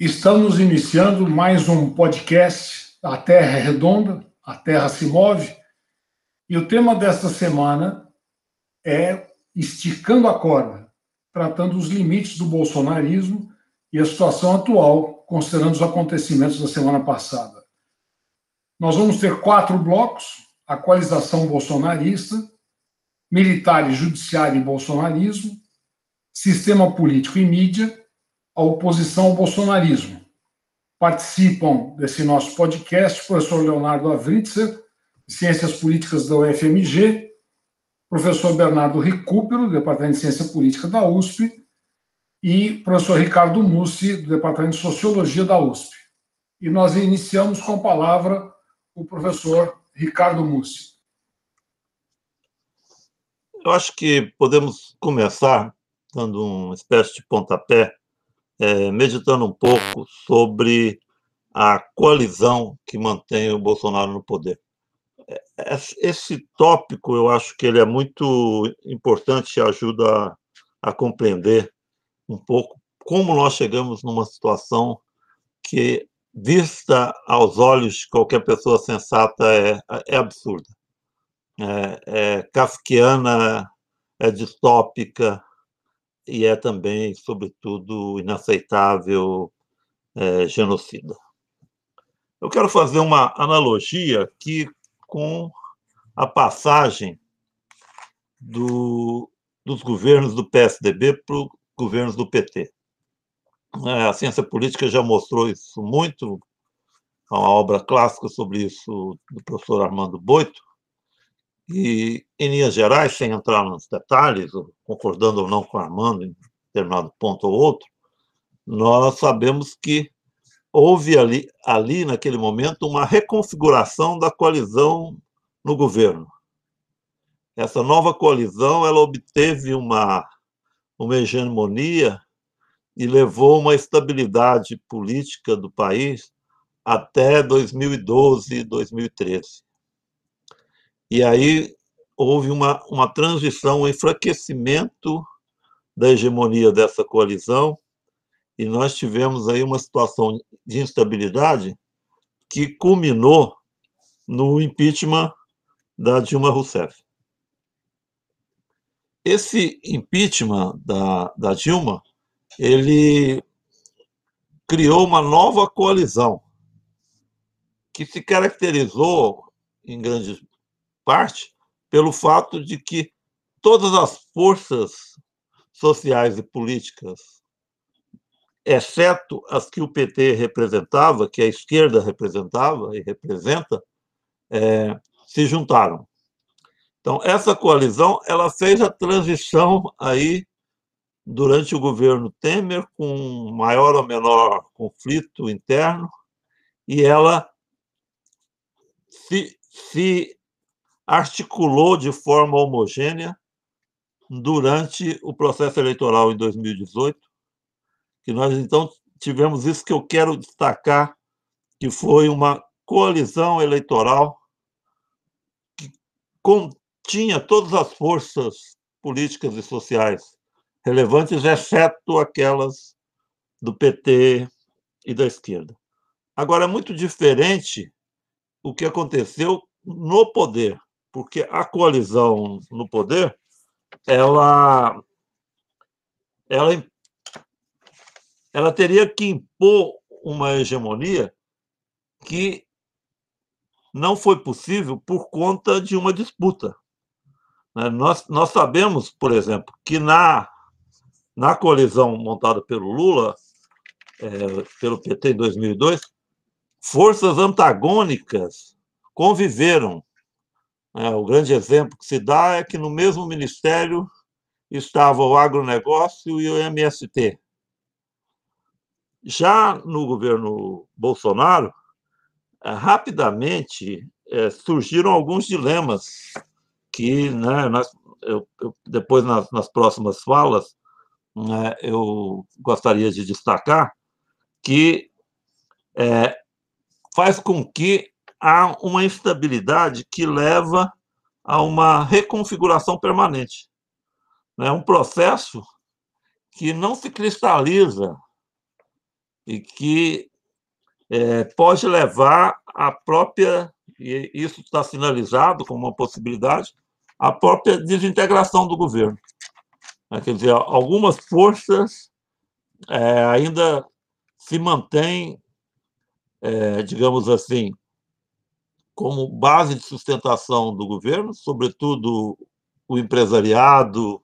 Estamos iniciando mais um podcast A Terra é Redonda, A Terra se Move, e o tema desta semana é Esticando a Corda, tratando os limites do bolsonarismo e a situação atual, considerando os acontecimentos da semana passada. Nós vamos ter quatro blocos: a coalização bolsonarista, militar e judiciário e bolsonarismo, sistema político e mídia a oposição ao bolsonarismo. Participam desse nosso podcast o professor Leonardo Avritzer, Ciências Políticas da UFMG, professor Bernardo Recupero, do Departamento de Ciência Política da USP, e professor Ricardo Mussi, do Departamento de Sociologia da USP. E nós iniciamos com a palavra o professor Ricardo Mussi. Eu acho que podemos começar dando uma espécie de pontapé é, meditando um pouco sobre a coalizão que mantém o Bolsonaro no poder. É, esse tópico, eu acho que ele é muito importante e ajuda a, a compreender um pouco como nós chegamos numa situação que, vista aos olhos de qualquer pessoa sensata, é, é absurda. É, é kafkiana, é distópica, e é também, sobretudo, inaceitável é, genocida. Eu quero fazer uma analogia aqui com a passagem do, dos governos do PSDB para os governos do PT. É, a ciência política já mostrou isso muito, há uma obra clássica sobre isso do professor Armando Boito, e, em linhas gerais, sem entrar nos detalhes, concordando ou não com Armando em determinado ponto ou outro, nós sabemos que houve ali, ali, naquele momento, uma reconfiguração da coalizão no governo. Essa nova coalizão ela obteve uma, uma hegemonia e levou uma estabilidade política do país até 2012, 2013. E aí houve uma, uma transição, um enfraquecimento da hegemonia dessa coalizão, e nós tivemos aí uma situação de instabilidade que culminou no impeachment da Dilma Rousseff. Esse impeachment da, da Dilma, ele criou uma nova coalizão que se caracterizou, em grande parte pelo fato de que todas as forças sociais e políticas, exceto as que o PT representava, que a esquerda representava e representa, é, se juntaram. Então, essa coalizão ela fez a transição aí durante o governo Temer, com maior ou menor conflito interno, e ela se, se articulou de forma homogênea durante o processo eleitoral em 2018, que nós então tivemos isso que eu quero destacar, que foi uma coalizão eleitoral que continha todas as forças políticas e sociais relevantes, exceto aquelas do PT e da esquerda. Agora, é muito diferente o que aconteceu no poder porque a coalizão no poder, ela, ela, ela teria que impor uma hegemonia que não foi possível por conta de uma disputa. Né? Nós, nós sabemos, por exemplo, que na, na coalizão montada pelo Lula, é, pelo PT em 2002, forças antagônicas conviveram o grande exemplo que se dá é que no mesmo ministério estava o agronegócio e o MST. Já no governo Bolsonaro, é, rapidamente é, surgiram alguns dilemas que, né, nós, eu, eu, depois nas, nas, próximas falas, né, eu gostaria de destacar, que é, faz com que há uma instabilidade que leva a uma reconfiguração permanente. É um processo que não se cristaliza e que é, pode levar à própria, e isso está sinalizado como uma possibilidade, a própria desintegração do governo. Né? Quer dizer, algumas forças é, ainda se mantêm, é, digamos assim, como base de sustentação do governo, sobretudo o empresariado,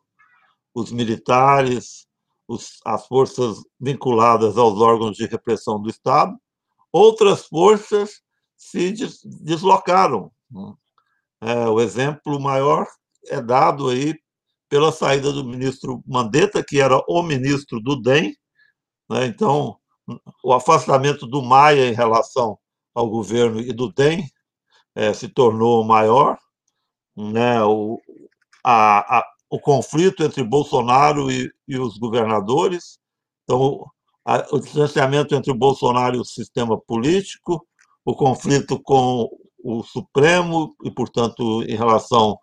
os militares, os, as forças vinculadas aos órgãos de repressão do Estado. Outras forças se des, deslocaram. Né? É, o exemplo maior é dado aí pela saída do ministro Mandetta, que era o ministro do DEM. Né? Então, o afastamento do Maia em relação ao governo e do DEM é, se tornou maior. Né? O, a, a, o conflito entre Bolsonaro e, e os governadores, então, a, o distanciamento entre o Bolsonaro e o sistema político, o conflito com o Supremo e, portanto, em relação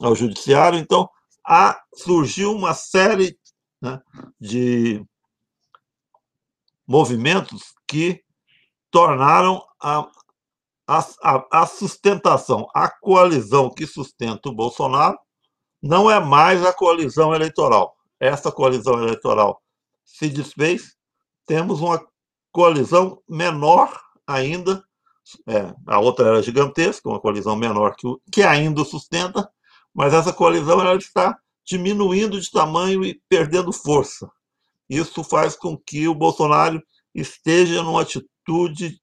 ao Judiciário. Então, há, surgiu uma série né, de movimentos que tornaram a, a, a, sustentação, a coalizão que sustenta o Bolsonaro, não é mais a coalizão eleitoral. Essa coalizão eleitoral se desfez, temos uma coalizão menor ainda, é, a outra era gigantesca, uma coalizão menor que, que ainda sustenta, mas essa coalizão ela está diminuindo de tamanho e perdendo força. Isso faz com que o Bolsonaro esteja numa atitude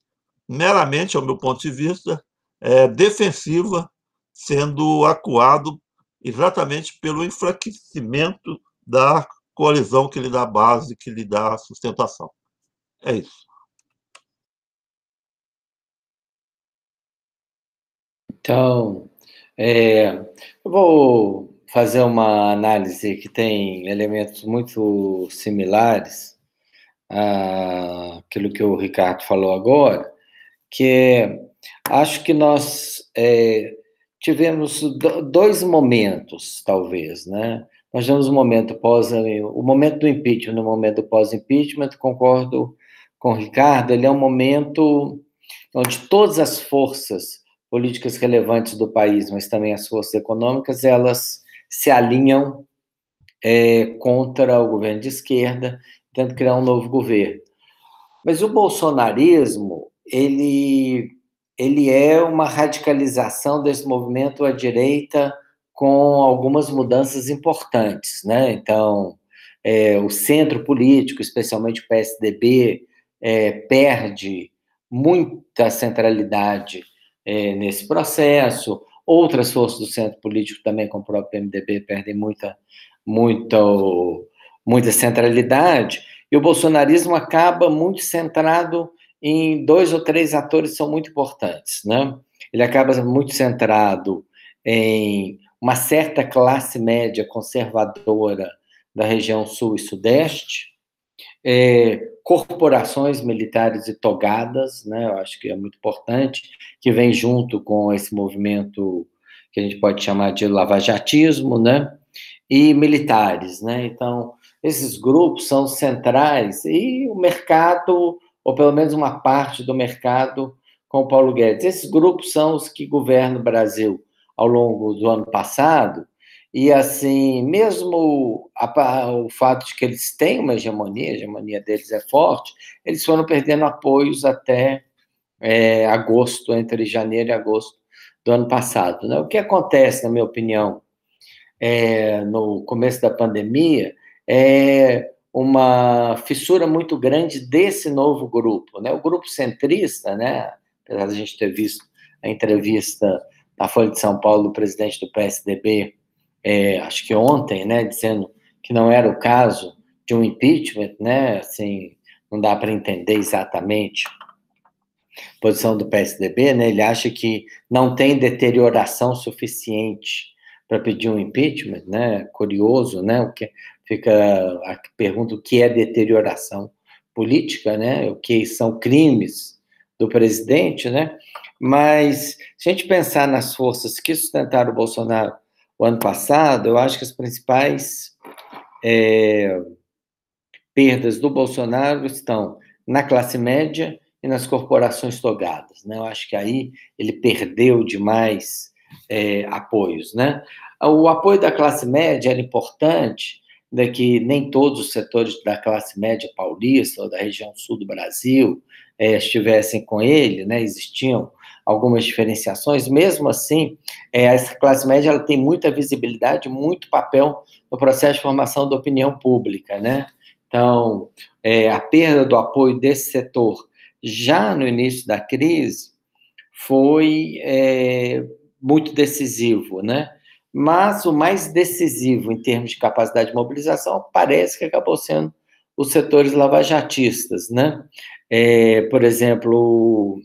meramente, ao meu ponto de vista, é, defensiva, sendo acuado exatamente pelo enfraquecimento da coalizão que lhe dá base, que lhe dá sustentação. É isso. Então, é, eu vou fazer uma análise que tem elementos muito similares àquilo que o Ricardo falou agora, que é, acho que nós é, tivemos dois momentos, talvez, né? Nós tivemos um momento pós, o momento do impeachment, no momento pós-impeachment, concordo com o Ricardo, ele é um momento onde todas as forças políticas relevantes do país, mas também as forças econômicas, elas se alinham é, contra o governo de esquerda, tentando criar um novo governo. Mas o bolsonarismo, ele ele é uma radicalização desse movimento à direita com algumas mudanças importantes, né? Então, é, o centro político, especialmente o PSDB, é, perde muita centralidade é, nesse processo. Outras forças do centro político também, como o próprio PMDB, perdem muita, muita, muita centralidade. E o bolsonarismo acaba muito centrado em dois ou três atores são muito importantes, né? Ele acaba muito centrado em uma certa classe média conservadora da região sul e sudeste, é, corporações militares e togadas, né? Eu acho que é muito importante que vem junto com esse movimento que a gente pode chamar de lavajatismo, né? E militares, né? Então esses grupos são centrais e o mercado ou pelo menos uma parte do mercado com o Paulo Guedes. Esses grupos são os que governam o Brasil ao longo do ano passado, e assim, mesmo a, o fato de que eles têm uma hegemonia, a hegemonia deles é forte, eles foram perdendo apoios até é, agosto, entre janeiro e agosto do ano passado. Né? O que acontece, na minha opinião, é, no começo da pandemia, é uma fissura muito grande desse novo grupo, né? O grupo centrista, né? Apesar de a gente ter visto a entrevista na Folha de São Paulo do presidente do PSDB, é, acho que ontem, né? Dizendo que não era o caso de um impeachment, né? Assim, não dá para entender exatamente a posição do PSDB, né? Ele acha que não tem deterioração suficiente para pedir um impeachment, né? Curioso, né? O que fica a pergunta o que é deterioração política, né? O que são crimes do presidente, né? Mas se a gente pensar nas forças que sustentaram o Bolsonaro o ano passado, eu acho que as principais é, perdas do Bolsonaro estão na classe média e nas corporações togadas. Né? Eu acho que aí ele perdeu demais é, apoios. Né? O apoio da classe média era importante, né, que nem todos os setores da classe média paulista ou da região sul do Brasil é, estivessem com ele, né? existiam algumas diferenciações, mesmo assim, é, essa classe média ela tem muita visibilidade, muito papel no processo de formação da opinião pública, né? Então, é, a perda do apoio desse setor já no início da crise foi é, muito decisivo, né? Mas o mais decisivo em termos de capacidade de mobilização parece que acabou sendo os setores lavajatistas, né? É, por exemplo,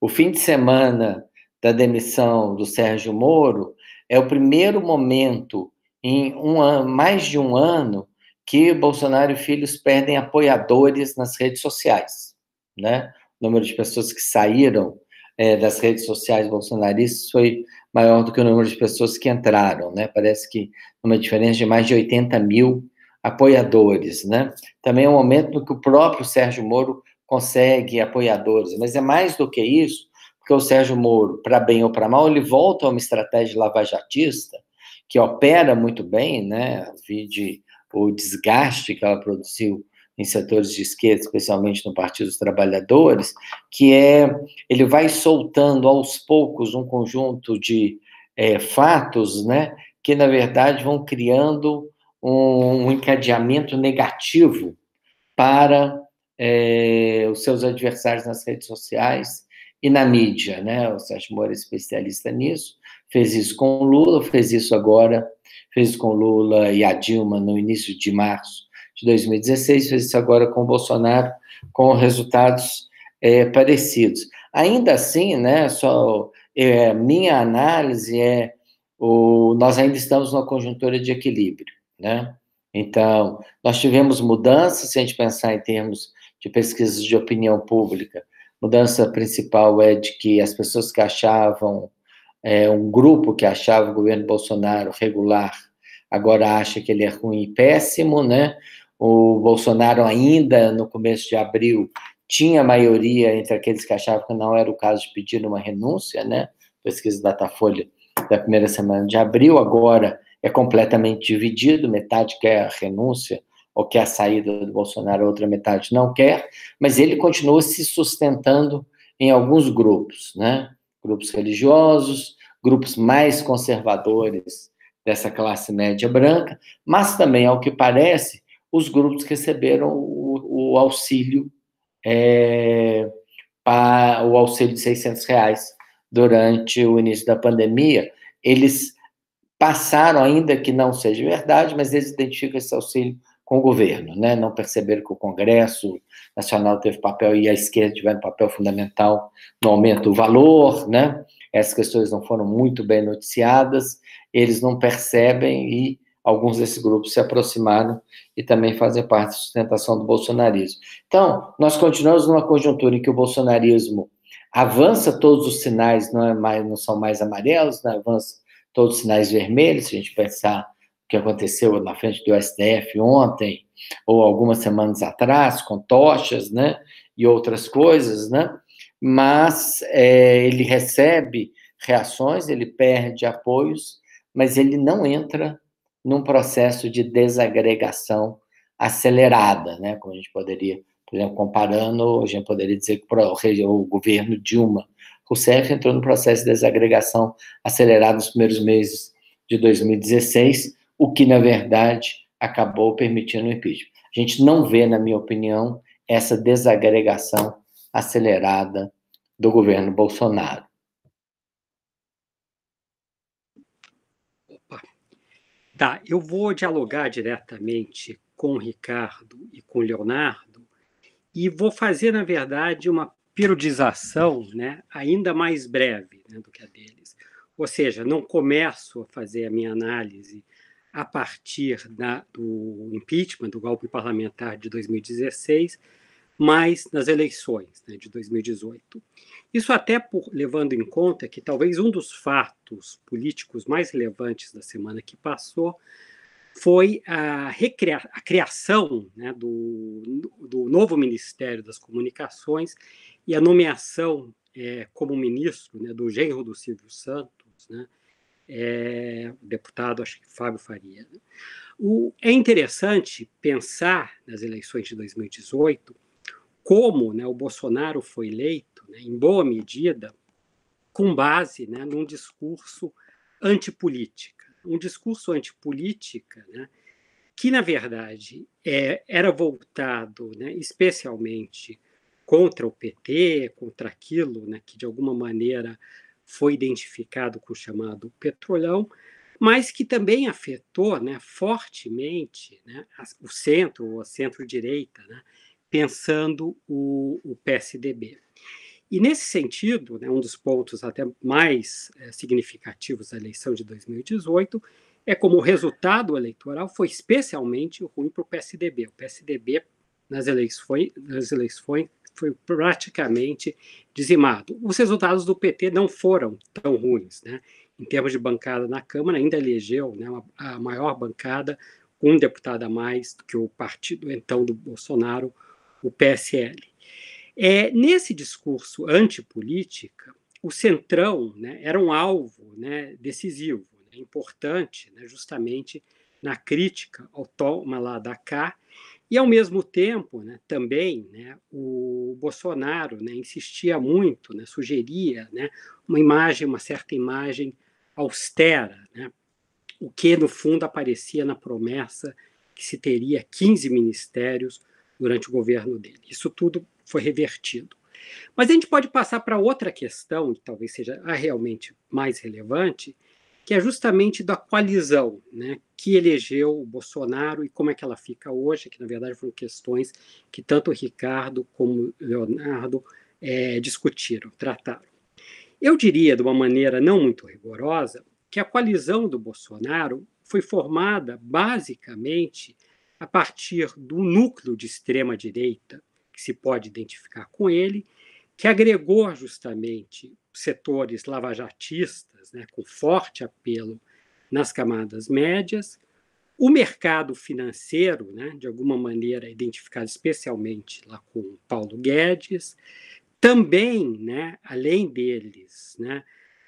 o fim de semana da demissão do Sérgio Moro é o primeiro momento em um ano, mais de um ano que Bolsonaro e filhos perdem apoiadores nas redes sociais, né? O número de pessoas que saíram é, das redes sociais bolsonaristas foi maior do que o número de pessoas que entraram, né? Parece que uma diferença de mais de 80 mil apoiadores, né? Também é um momento no que o próprio Sérgio Moro consegue apoiadores, mas é mais do que isso, porque o Sérgio Moro, para bem ou para mal, ele volta a uma estratégia lavajatista que opera muito bem, né? Vide o desgaste que ela produziu em setores de esquerda, especialmente no Partido dos Trabalhadores, que é ele vai soltando aos poucos um conjunto de é, fatos, né, que na verdade vão criando um, um encadeamento negativo para é, os seus adversários nas redes sociais e na mídia, né? O Sérgio Moro é especialista nisso, fez isso com o Lula, fez isso agora, fez com Lula e a Dilma no início de março de 2016, fez isso agora com o Bolsonaro, com resultados é, parecidos. Ainda assim, né? Só é, minha análise é o, nós ainda estamos numa conjuntura de equilíbrio, né? Então, nós tivemos mudanças, se a gente pensar em termos de pesquisas de opinião pública. Mudança principal é de que as pessoas que achavam, é, um grupo que achava o governo Bolsonaro regular, agora acha que ele é ruim e péssimo, né? O Bolsonaro ainda, no começo de abril, tinha maioria entre aqueles que achavam que não era o caso de pedir uma renúncia, né? Pesquisa Datafolha da primeira semana de abril, agora é completamente dividido, metade quer a renúncia, ou quer a saída do Bolsonaro, a outra metade não quer, mas ele continua se sustentando em alguns grupos, né? Grupos religiosos, grupos mais conservadores dessa classe média branca, mas também, ao que parece, os grupos que receberam o, o auxílio, é, para, o auxílio de 600 reais durante o início da pandemia, eles passaram, ainda que não seja verdade, mas eles identificam esse auxílio com o governo, né? Não perceberam que o Congresso Nacional teve papel e a esquerda tiveram papel fundamental no aumento do valor, né? Essas questões não foram muito bem noticiadas, eles não percebem e alguns desses grupos se aproximaram e também fazem parte da sustentação do bolsonarismo. Então, nós continuamos numa conjuntura em que o bolsonarismo avança todos os sinais, não, é mais, não são mais amarelos, né? avança todos os sinais vermelhos, se a gente pensar que aconteceu na frente do STF ontem, ou algumas semanas atrás, com tochas, né, e outras coisas, né, mas é, ele recebe reações, ele perde apoios, mas ele não entra num processo de desagregação acelerada, né, como a gente poderia, por exemplo, comparando, a gente poderia dizer que o governo Dilma Rousseff entrou no processo de desagregação acelerado nos primeiros meses de 2016, o que, na verdade, acabou permitindo o impeachment. A gente não vê, na minha opinião, essa desagregação acelerada do governo Bolsonaro. Tá, eu vou dialogar diretamente com o Ricardo e com o Leonardo e vou fazer, na verdade, uma periodização né, ainda mais breve né, do que a deles. Ou seja, não começo a fazer a minha análise a partir da, do impeachment, do golpe parlamentar de 2016, mas nas eleições né, de 2018. Isso até por, levando em conta que talvez um dos fatos políticos mais relevantes da semana que passou foi a, recria a criação né, do, do novo Ministério das Comunicações e a nomeação é, como ministro né, do genro do Silvio Santos, né, é, deputado, acho que Fábio Faria. Né. O, é interessante pensar nas eleições de 2018 como né, o Bolsonaro foi eleito, né, em boa medida, com base né, num discurso antipolítica. Um discurso antipolítica né, que, na verdade, é, era voltado né, especialmente contra o PT, contra aquilo né, que, de alguma maneira, foi identificado com o chamado petrolão, mas que também afetou né, fortemente né, o centro ou a centro-direita, né, pensando o, o, PSDB. E, nesse sentido, né, um dos pontos até mais é, significativos da eleição de 2018 é como o resultado eleitoral foi especialmente ruim para o PSDB. O PSDB, nas eleições, nas eleições, foi praticamente dizimado. Os resultados do PT não foram tão ruins. Né? Em termos de bancada na Câmara, ainda elegeu né, a maior bancada, um deputado a mais do que o partido então do Bolsonaro, o PSL. É, nesse discurso antipolítica, o Centrão né, era um alvo né, decisivo, né, importante, né, justamente na crítica ao toma lá da cá, e, ao mesmo tempo, né, também, né, o Bolsonaro insistia muito, sugeria uma imagem, uma certa imagem austera, o que, no fundo, aparecia na promessa que se teria 15 ministérios durante o governo dele. Isso tudo foi revertido. Mas a gente pode passar para outra questão, que talvez seja a realmente mais relevante, que é justamente da coalizão né, que elegeu o Bolsonaro e como é que ela fica hoje, que na verdade foram questões que tanto o Ricardo como o Leonardo é, discutiram, trataram. Eu diria, de uma maneira não muito rigorosa, que a coalizão do Bolsonaro foi formada basicamente a partir do núcleo de extrema-direita que se pode identificar com ele, que agregou justamente setores lavajatistas, né, com forte apelo nas camadas médias, o mercado financeiro, né, de alguma maneira identificado especialmente lá com Paulo Guedes, também, né, além deles, né,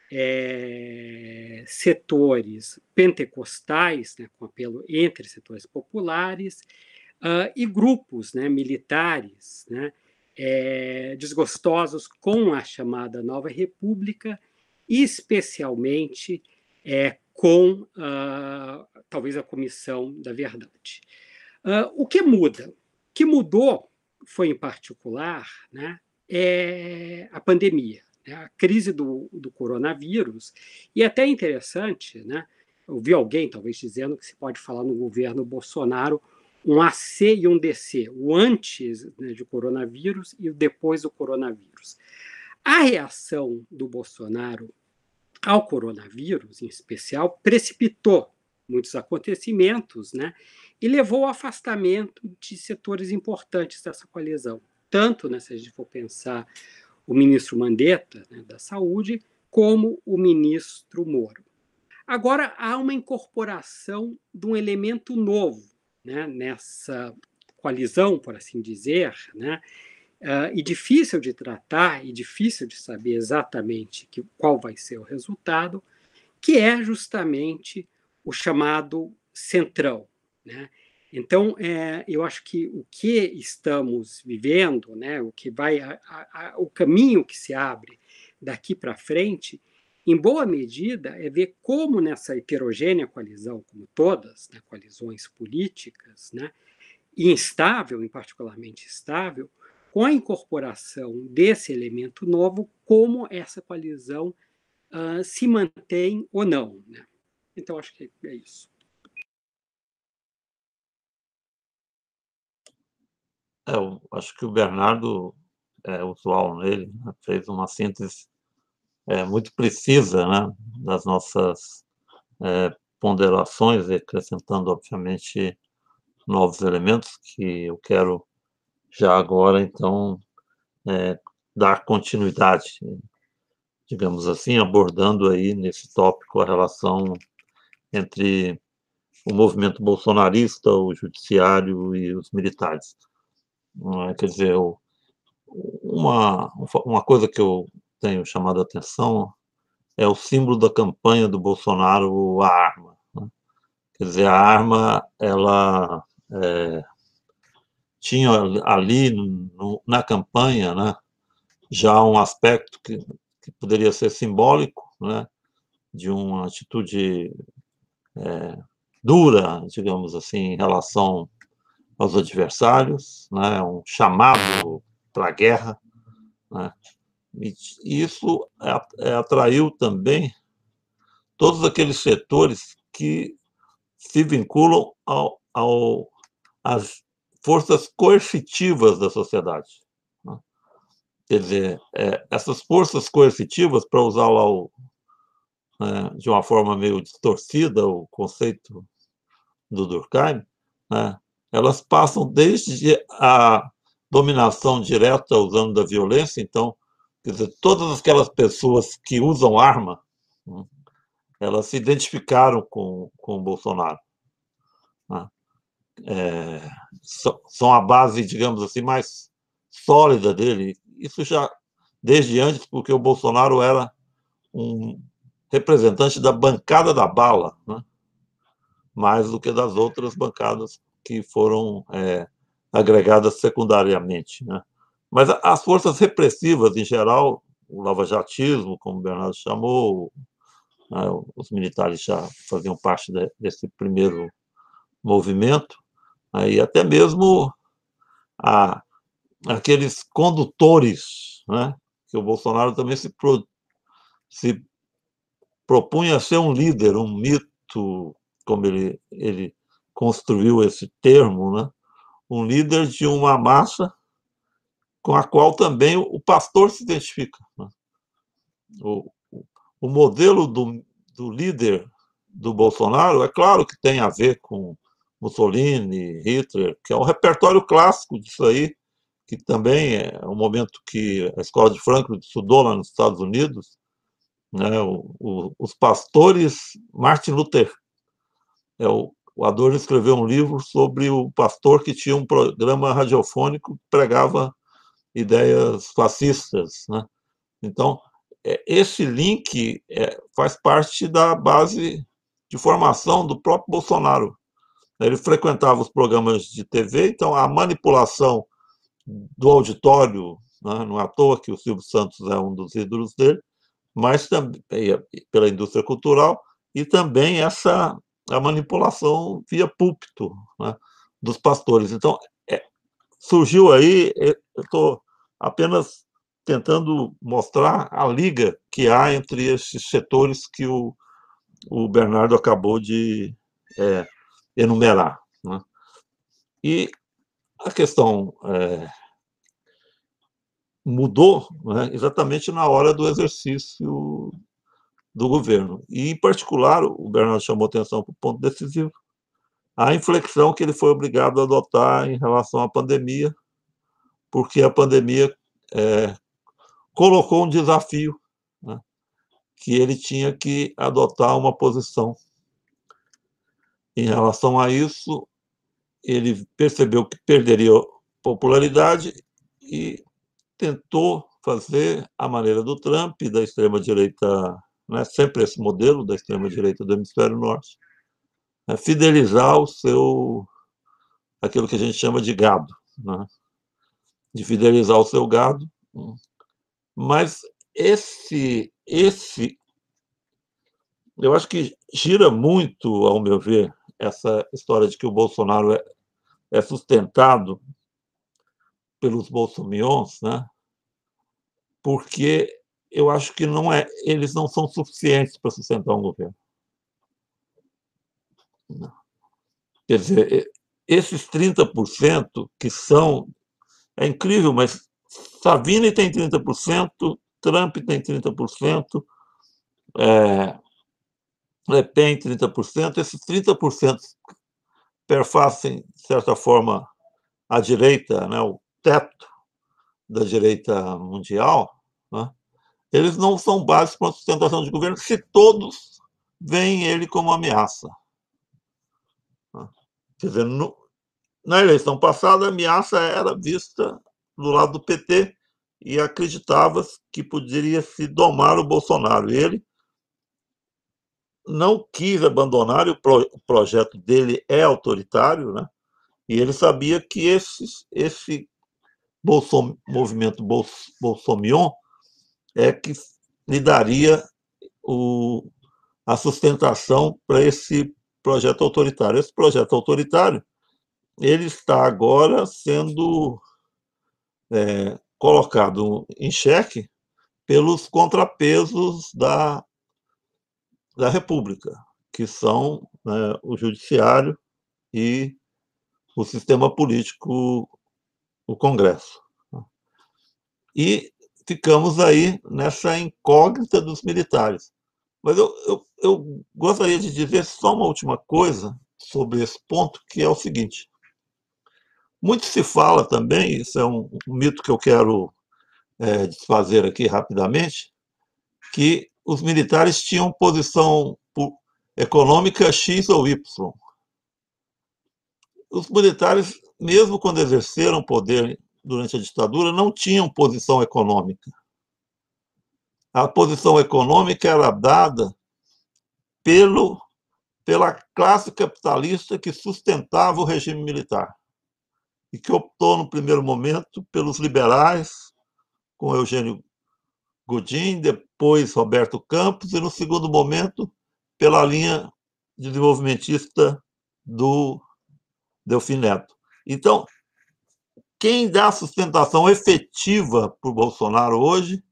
é, setores pentecostais, né, com apelo entre setores populares, uh, e grupos né, militares né, é, desgostosos com a chamada Nova República, especialmente é, com uh, talvez a Comissão da Verdade. Uh, o que muda? O que mudou foi, em particular, né, é a pandemia a crise do, do coronavírus. E é até interessante, né, eu vi alguém talvez dizendo que se pode falar no governo Bolsonaro um AC e um DC, o antes né, de coronavírus e o depois do coronavírus. A reação do Bolsonaro ao coronavírus, em especial, precipitou muitos acontecimentos né, e levou ao afastamento de setores importantes dessa coalizão. Tanto, né, se a gente for pensar o ministro Mandetta, né, da Saúde, como o ministro Moro. Agora, há uma incorporação de um elemento novo né, nessa coalizão, por assim dizer, né, uh, e difícil de tratar e difícil de saber exatamente que, qual vai ser o resultado, que é justamente o chamado centrão. Né? Então, é, eu acho que o que estamos vivendo, né, o que vai, a, a, o caminho que se abre daqui para frente, em boa medida, é ver como nessa heterogênea coalizão, como todas, né, coalizões políticas, né, instável, em particularmente estável, com a incorporação desse elemento novo, como essa coalizão uh, se mantém ou não. Né? Então, acho que é isso. É, eu acho que o Bernardo, é, usual nele, né, fez uma síntese é, muito precisa né, das nossas é, ponderações, acrescentando, obviamente, novos elementos que eu quero já agora, então, é, dar continuidade, digamos assim, abordando aí nesse tópico a relação entre o movimento bolsonarista, o judiciário e os militares. É? Quer dizer, uma, uma coisa que eu tenho chamado a atenção é o símbolo da campanha do Bolsonaro, a arma. Né? Quer dizer, a arma, ela é, tinha ali no, na campanha né, já um aspecto que, que poderia ser simbólico, né, de uma atitude é, dura, digamos assim, em relação aos adversários, né, um chamado para a guerra. Né, e isso atraiu também todos aqueles setores que se vinculam ao, ao, às forças coercitivas da sociedade. Né. Quer dizer, é, essas forças coercitivas, para usar lá o, né, de uma forma meio distorcida o conceito do Durkheim, né, elas passam desde a dominação direta usando da violência, então, quer dizer, todas aquelas pessoas que usam arma, né, elas se identificaram com, com o Bolsonaro. Né, é, são a base, digamos assim, mais sólida dele. Isso já desde antes, porque o Bolsonaro era um representante da bancada da bala, né? mais do que das outras bancadas que foram é, agregadas secundariamente. Né? Mas as forças repressivas, em geral, o lavajatismo, como o Bernardo chamou, né, os militares já faziam parte de, desse primeiro movimento, né, e até mesmo a, aqueles condutores, né, que o Bolsonaro também se, pro, se propunha ser um líder, um mito, como ele, ele construiu esse termo, né? um líder de uma massa com a qual também o pastor se identifica. Né? O, o modelo do, do líder do Bolsonaro, é claro que tem a ver com Mussolini, Hitler, que é um repertório clássico disso aí, que também é um momento que a escola de Franklin estudou lá nos Estados Unidos, né, o, o, os pastores Martin Luther. É, o, o Adorno escreveu um livro sobre o pastor que tinha um programa radiofônico que pregava ideias fascistas. Né? Então, é, esse link é, faz parte da base de formação do próprio Bolsonaro. Ele frequentava os programas de TV, então a manipulação do auditório, né, não é à toa que o Silvio Santos é um dos ídolos dele, mas também pela indústria cultural e também essa a manipulação via púlpito né, dos pastores. Então, é, surgiu aí, eu estou apenas tentando mostrar a liga que há entre esses setores que o, o Bernardo acabou de é, enumerar. Né? E a questão é, mudou né, exatamente na hora do exercício do governo. E, em particular, o Bernardo chamou atenção para o ponto decisivo, a inflexão que ele foi obrigado a adotar em relação à pandemia, porque a pandemia é, colocou um desafio, né, que ele tinha que adotar uma posição. Em relação a isso, ele percebeu que perderia popularidade e tentou fazer a maneira do Trump da extrema-direita, né, sempre esse modelo da extrema-direita do hemisfério norte, né, fidelizar o seu, aquilo que a gente chama de gado, né, de fidelizar o seu gado, mas esse, esse, eu acho que gira muito, ao meu ver, essa história de que o Bolsonaro é, é sustentado pelos bolsominions, né? Porque eu acho que não é, eles não são suficientes para sustentar um governo. Não. Quer dizer, esses 30% que são é incrível, mas Savini tem 30%, Trump tem 30%, é, Le Pen 30%, esses 30% perfazem, de certa forma, a direita, né, o teto da direita mundial, eles não são básicos para a sustentação de governo se todos veem ele como ameaça. Quer dizer, no, na eleição passada, a ameaça era vista do lado do PT e acreditava que poderia se domar o Bolsonaro. Ele não quis abandonar, o, pro, o projeto dele é autoritário, né? e ele sabia que esse, esse movimento Bolsonaro é que lhe daria o, a sustentação para esse projeto autoritário. Esse projeto autoritário ele está agora sendo é, colocado em xeque pelos contrapesos da, da República, que são né, o Judiciário e o sistema político, o Congresso. E ficamos aí nessa incógnita dos militares. Mas eu, eu, eu gostaria de dizer só uma última coisa sobre esse ponto, que é o seguinte. Muito se fala também, isso é um, um mito que eu quero é, desfazer aqui rapidamente, que os militares tinham posição econômica X ou Y. Os militares, mesmo quando exerceram poder durante a ditadura, não tinham posição econômica. A posição econômica era dada pelo, pela classe capitalista que sustentava o regime militar e que optou, no primeiro momento, pelos liberais, com Eugênio Godin, depois Roberto Campos, e no segundo momento, pela linha desenvolvimentista do Delfim Neto. Então, quem dá sustentação efetiva para o Bolsonaro hoje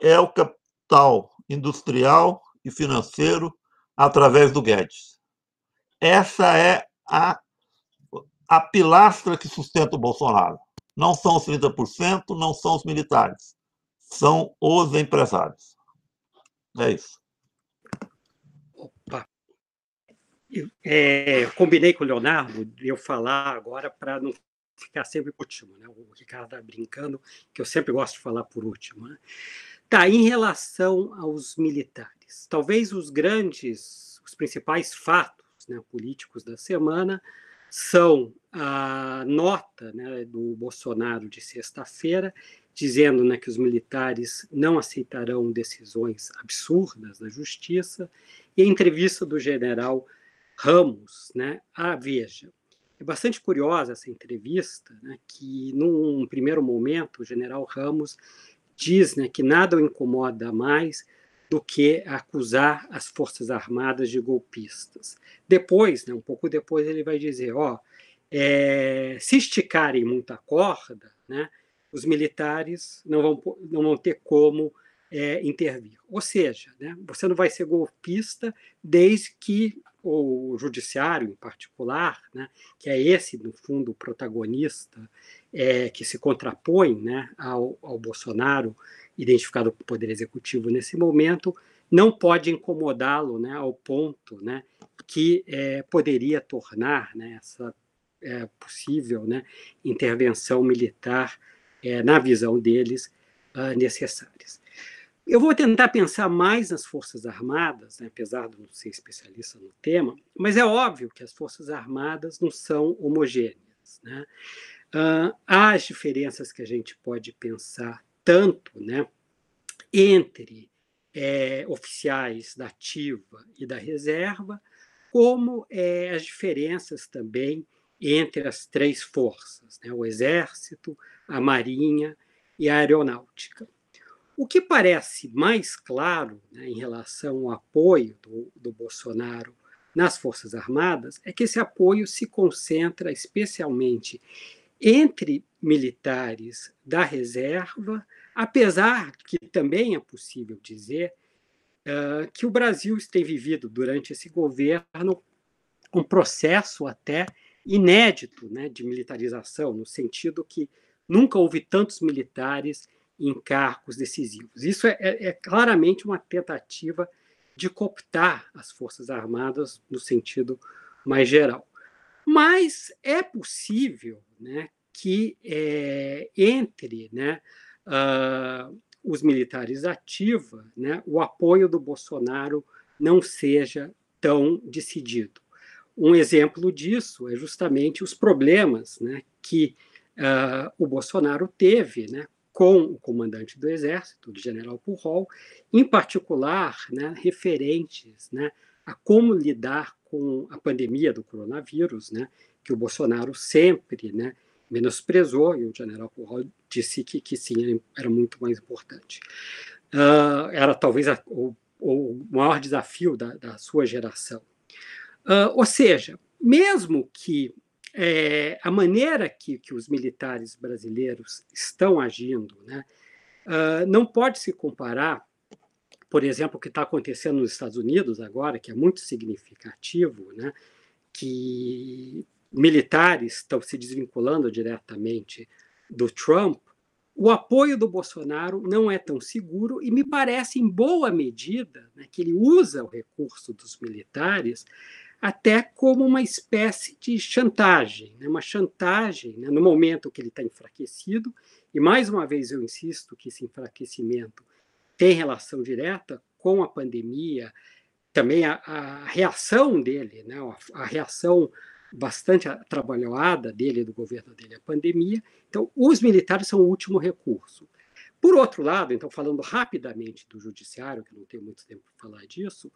é o capital industrial e financeiro através do Guedes. Essa é a a pilastra que sustenta o Bolsonaro. Não são os 30%, não são os militares, são os empresários. É isso. Opa. É, combinei com o Leonardo de eu falar agora para não ficar sempre por último. Né? O Ricardo está brincando, que eu sempre gosto de falar por último. Né? Tá, em relação aos militares, talvez os grandes, os principais fatos né, políticos da semana são a nota né, do Bolsonaro de sexta-feira, dizendo né, que os militares não aceitarão decisões absurdas da justiça, e a entrevista do general Ramos né, à Veja. É bastante curiosa essa entrevista, né, que num primeiro momento o general Ramos diz né, que nada o incomoda mais do que acusar as Forças Armadas de golpistas. Depois, né, um pouco depois, ele vai dizer: ó, é, se esticarem muita corda, né, os militares não vão, não vão ter como é, intervir. Ou seja, né, você não vai ser golpista desde que o judiciário, em particular, né, que é esse, no fundo, o protagonista é, que se contrapõe né, ao, ao Bolsonaro identificado com o Poder Executivo nesse momento, não pode incomodá-lo né, ao ponto né, que é, poderia tornar né, essa é, possível né, intervenção militar, é, na visão deles, uh, necessárias. Eu vou tentar pensar mais nas Forças Armadas, né, apesar de não ser especialista no tema, mas é óbvio que as Forças Armadas não são homogêneas. Né? Uh, há as diferenças que a gente pode pensar tanto né, entre é, oficiais da ativa e da reserva, como é, as diferenças também entre as três forças, né, o Exército, a Marinha e a Aeronáutica. O que parece mais claro né, em relação ao apoio do, do Bolsonaro nas Forças Armadas é que esse apoio se concentra especialmente entre militares da reserva, apesar que também é possível dizer uh, que o Brasil tem vivido durante esse governo um processo até inédito né, de militarização, no sentido que nunca houve tantos militares em cargos decisivos. Isso é, é, é claramente uma tentativa de cooptar as Forças Armadas no sentido mais geral. Mas é possível né, que é, entre né, uh, os militares ativa, né, o apoio do Bolsonaro não seja tão decidido. um exemplo disso é justamente os problemas né, que uh, o Bolsonaro teve né, com o comandante do Exército, o general Purrol, em particular né, referentes né, a como lidar com a pandemia do coronavírus, né, que o Bolsonaro sempre né, menosprezou, e o general Purrol disse que, que sim, era muito mais importante. Uh, era talvez a, o, o, maior desafio da, da sua geração. Uh, ou seja, mesmo que é, a maneira que, que os militares brasileiros estão agindo né, uh, não pode se comparar, por exemplo, o que está acontecendo nos Estados Unidos agora, que é muito significativo, né, que militares estão se desvinculando diretamente do Trump, o apoio do Bolsonaro não é tão seguro e me parece, em boa medida, né, que ele usa o recurso dos militares até como uma espécie de chantagem, né? uma chantagem né? no momento que ele está enfraquecido. E mais uma vez eu insisto que esse enfraquecimento tem relação direta com a pandemia, também a, a reação dele, né? a, a reação bastante trabalhada dele, do governo dele, à pandemia. Então, os militares são o último recurso. Por outro lado, então, falando rapidamente do judiciário, que não tenho muito tempo para falar disso,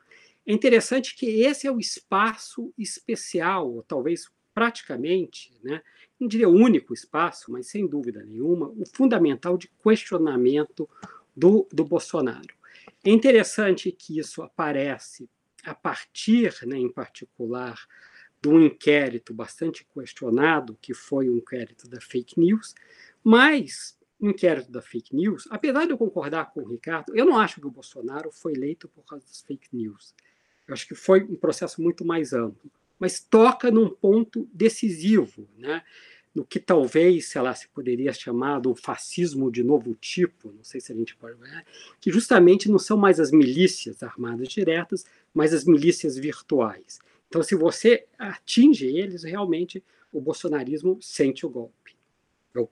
é interessante que esse é o espaço especial, ou talvez praticamente, né, não diria o único espaço, mas sem dúvida nenhuma, o fundamental de questionamento do, do Bolsonaro. É interessante que isso aparece a partir, né, em particular, de um inquérito bastante questionado, que foi o inquérito da fake news, mas inquérito da fake news, apesar de eu concordar com o Ricardo, eu não acho que o Bolsonaro foi eleito por causa das fake news. Eu acho que foi um processo muito mais amplo, mas toca num ponto decisivo, né? no que talvez, sei lá, se poderia chamar um fascismo de novo tipo, não sei se a gente pode que justamente não são mais as milícias armadas diretas, mas as milícias virtuais. Então, se você atinge eles, realmente o bolsonarismo sente o golpe. Eu...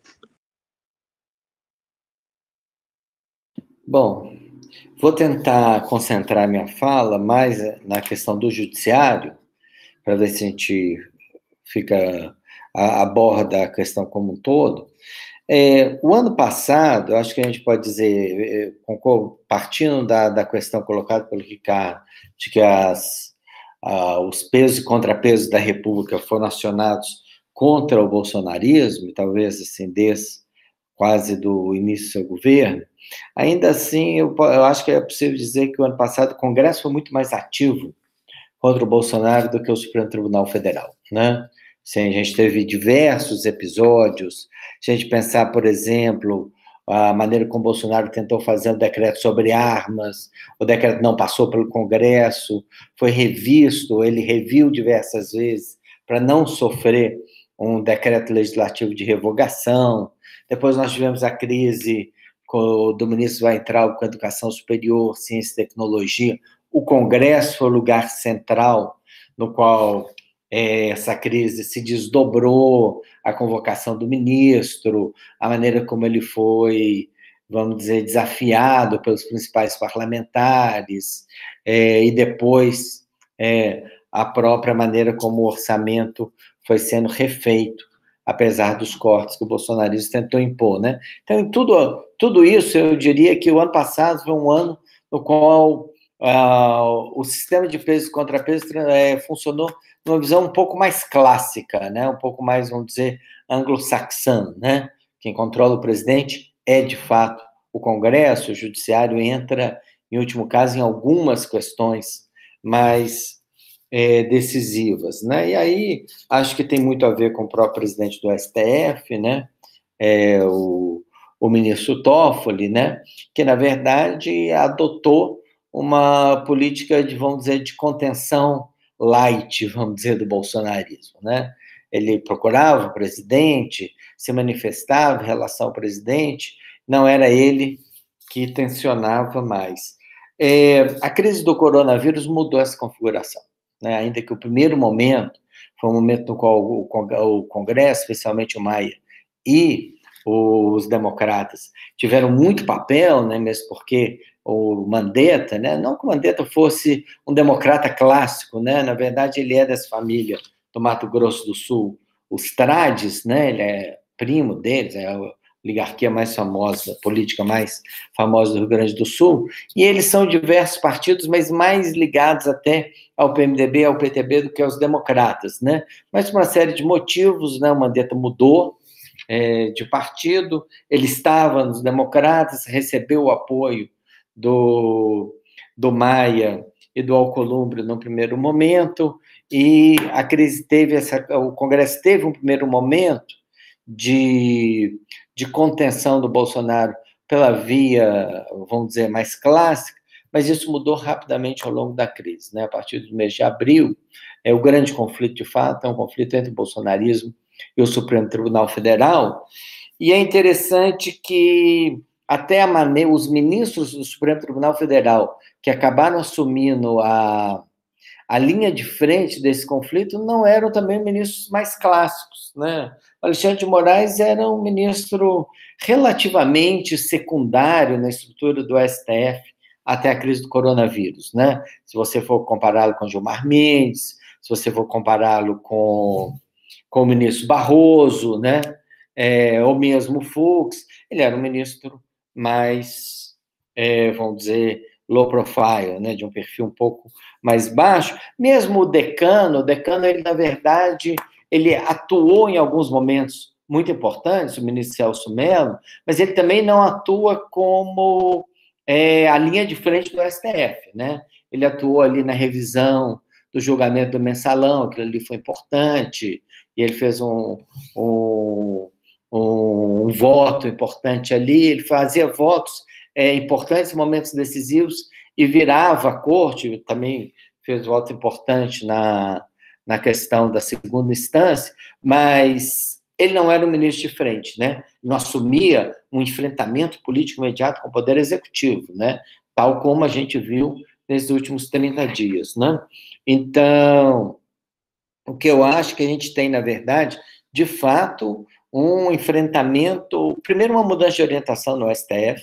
Bom, Vou tentar concentrar minha fala mais na questão do judiciário, para ver se a gente fica aborda a questão como um todo. É, o ano passado, acho que a gente pode dizer, é, partindo da, da questão colocada pelo Ricardo, de que as, os pesos e contrapesos da República foram acionados contra o bolsonarismo, talvez assim, desde quase do início do seu governo, ainda assim, eu, eu acho que é possível dizer que o ano passado o Congresso foi muito mais ativo contra o Bolsonaro do que o Supremo Tribunal Federal, né? Sim, a gente teve diversos episódios. Se a gente pensar, por exemplo, a maneira como Bolsonaro tentou fazer um decreto sobre armas, o decreto não passou pelo Congresso, foi revisto, ele reviu diversas vezes para não sofrer um decreto legislativo de revogação. Depois nós tivemos a crise do ministro entrar com educação superior, ciência e tecnologia. O Congresso foi o lugar central no qual é, essa crise se desdobrou, a convocação do ministro, a maneira como ele foi, vamos dizer, desafiado pelos principais parlamentares, é, e depois é, a própria maneira como o orçamento foi sendo refeito apesar dos cortes que o bolsonarismo tentou impor, né? Então, em tudo, tudo isso, eu diria que o ano passado foi um ano no qual uh, o sistema de peso e contrapeso é, funcionou numa visão um pouco mais clássica, né? Um pouco mais, vamos dizer, anglo-saxã, né? Quem controla o presidente é, de fato, o Congresso, o Judiciário entra, em último caso, em algumas questões mais é, decisivas, né? E aí acho que tem muito a ver com o próprio presidente do STF, né? É, o, o ministro Toffoli, né? Que na verdade adotou uma política de, vamos dizer, de contenção light, vamos dizer, do bolsonarismo, né? Ele procurava o presidente, se manifestava em relação ao presidente, não era ele que tensionava mais. É, a crise do coronavírus mudou essa configuração né? ainda que o primeiro momento foi um momento no qual o Congresso, especialmente o Maia, e os democratas tiveram muito papel, né, mesmo porque o Mandetta, né, não que o Mandetta fosse um democrata clássico, né, na verdade ele é dessa família do Mato Grosso do Sul, os Trades, né, ele é primo deles, é a oligarquia mais famosa, a política mais famosa do Rio Grande do Sul, e eles são diversos partidos, mas mais ligados até ao PMDB, ao PTB do que aos democratas, né, mas por uma série de motivos, né, o Mandetta mudou, é, de partido, ele estava nos democratas, recebeu o apoio do, do Maia e do Alcolumbre no primeiro momento, e a crise teve essa, o Congresso teve um primeiro momento de, de contenção do Bolsonaro pela via, vamos dizer, mais clássica, mas isso mudou rapidamente ao longo da crise. Né? A partir do mês de abril, é o grande conflito, de fato, é um conflito entre o bolsonarismo e o Supremo Tribunal Federal, e é interessante que até a maneira, os ministros do Supremo Tribunal Federal que acabaram assumindo a, a linha de frente desse conflito não eram também ministros mais clássicos, né? Alexandre de Moraes era um ministro relativamente secundário na estrutura do STF até a crise do coronavírus, né? Se você for compará-lo com Gilmar Mendes, se você for compará-lo com com o ministro Barroso, né? É, ou mesmo Fux, ele era um ministro mais, é, vamos dizer, low profile, né, de um perfil um pouco mais baixo. Mesmo o decano, o decano, ele, na verdade, ele atuou em alguns momentos muito importantes, o ministro Celso Mello, mas ele também não atua como é, a linha de frente do STF, né? Ele atuou ali na revisão do julgamento do mensalão, aquilo ali foi importante, e ele fez um, um, um, voto importante ali, ele fazia votos é, importantes, momentos decisivos, e virava a corte, também fez voto importante na, na questão da segunda instância, mas ele não era um ministro de frente, né? Não assumia um enfrentamento político imediato com o poder executivo, né? Tal como a gente viu nesses últimos 30 dias, né? Então, o que eu acho que a gente tem, na verdade, de fato, um enfrentamento, primeiro uma mudança de orientação no STF.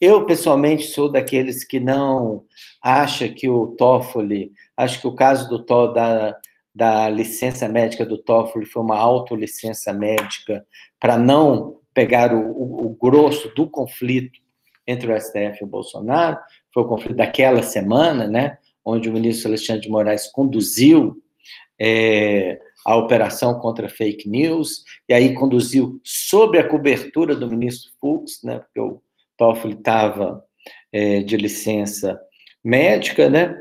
Eu, pessoalmente, sou daqueles que não acha que o Toffoli, acho que o caso do to, da, da licença médica do Toffoli foi uma autolicença médica para não pegar o, o, o grosso do conflito entre o STF e o Bolsonaro, foi o conflito daquela semana, né, onde o ministro Alexandre de Moraes conduziu é, a operação contra fake news, e aí conduziu sob a cobertura do ministro Fux, né, porque o Toffoli estava é, de licença médica, né?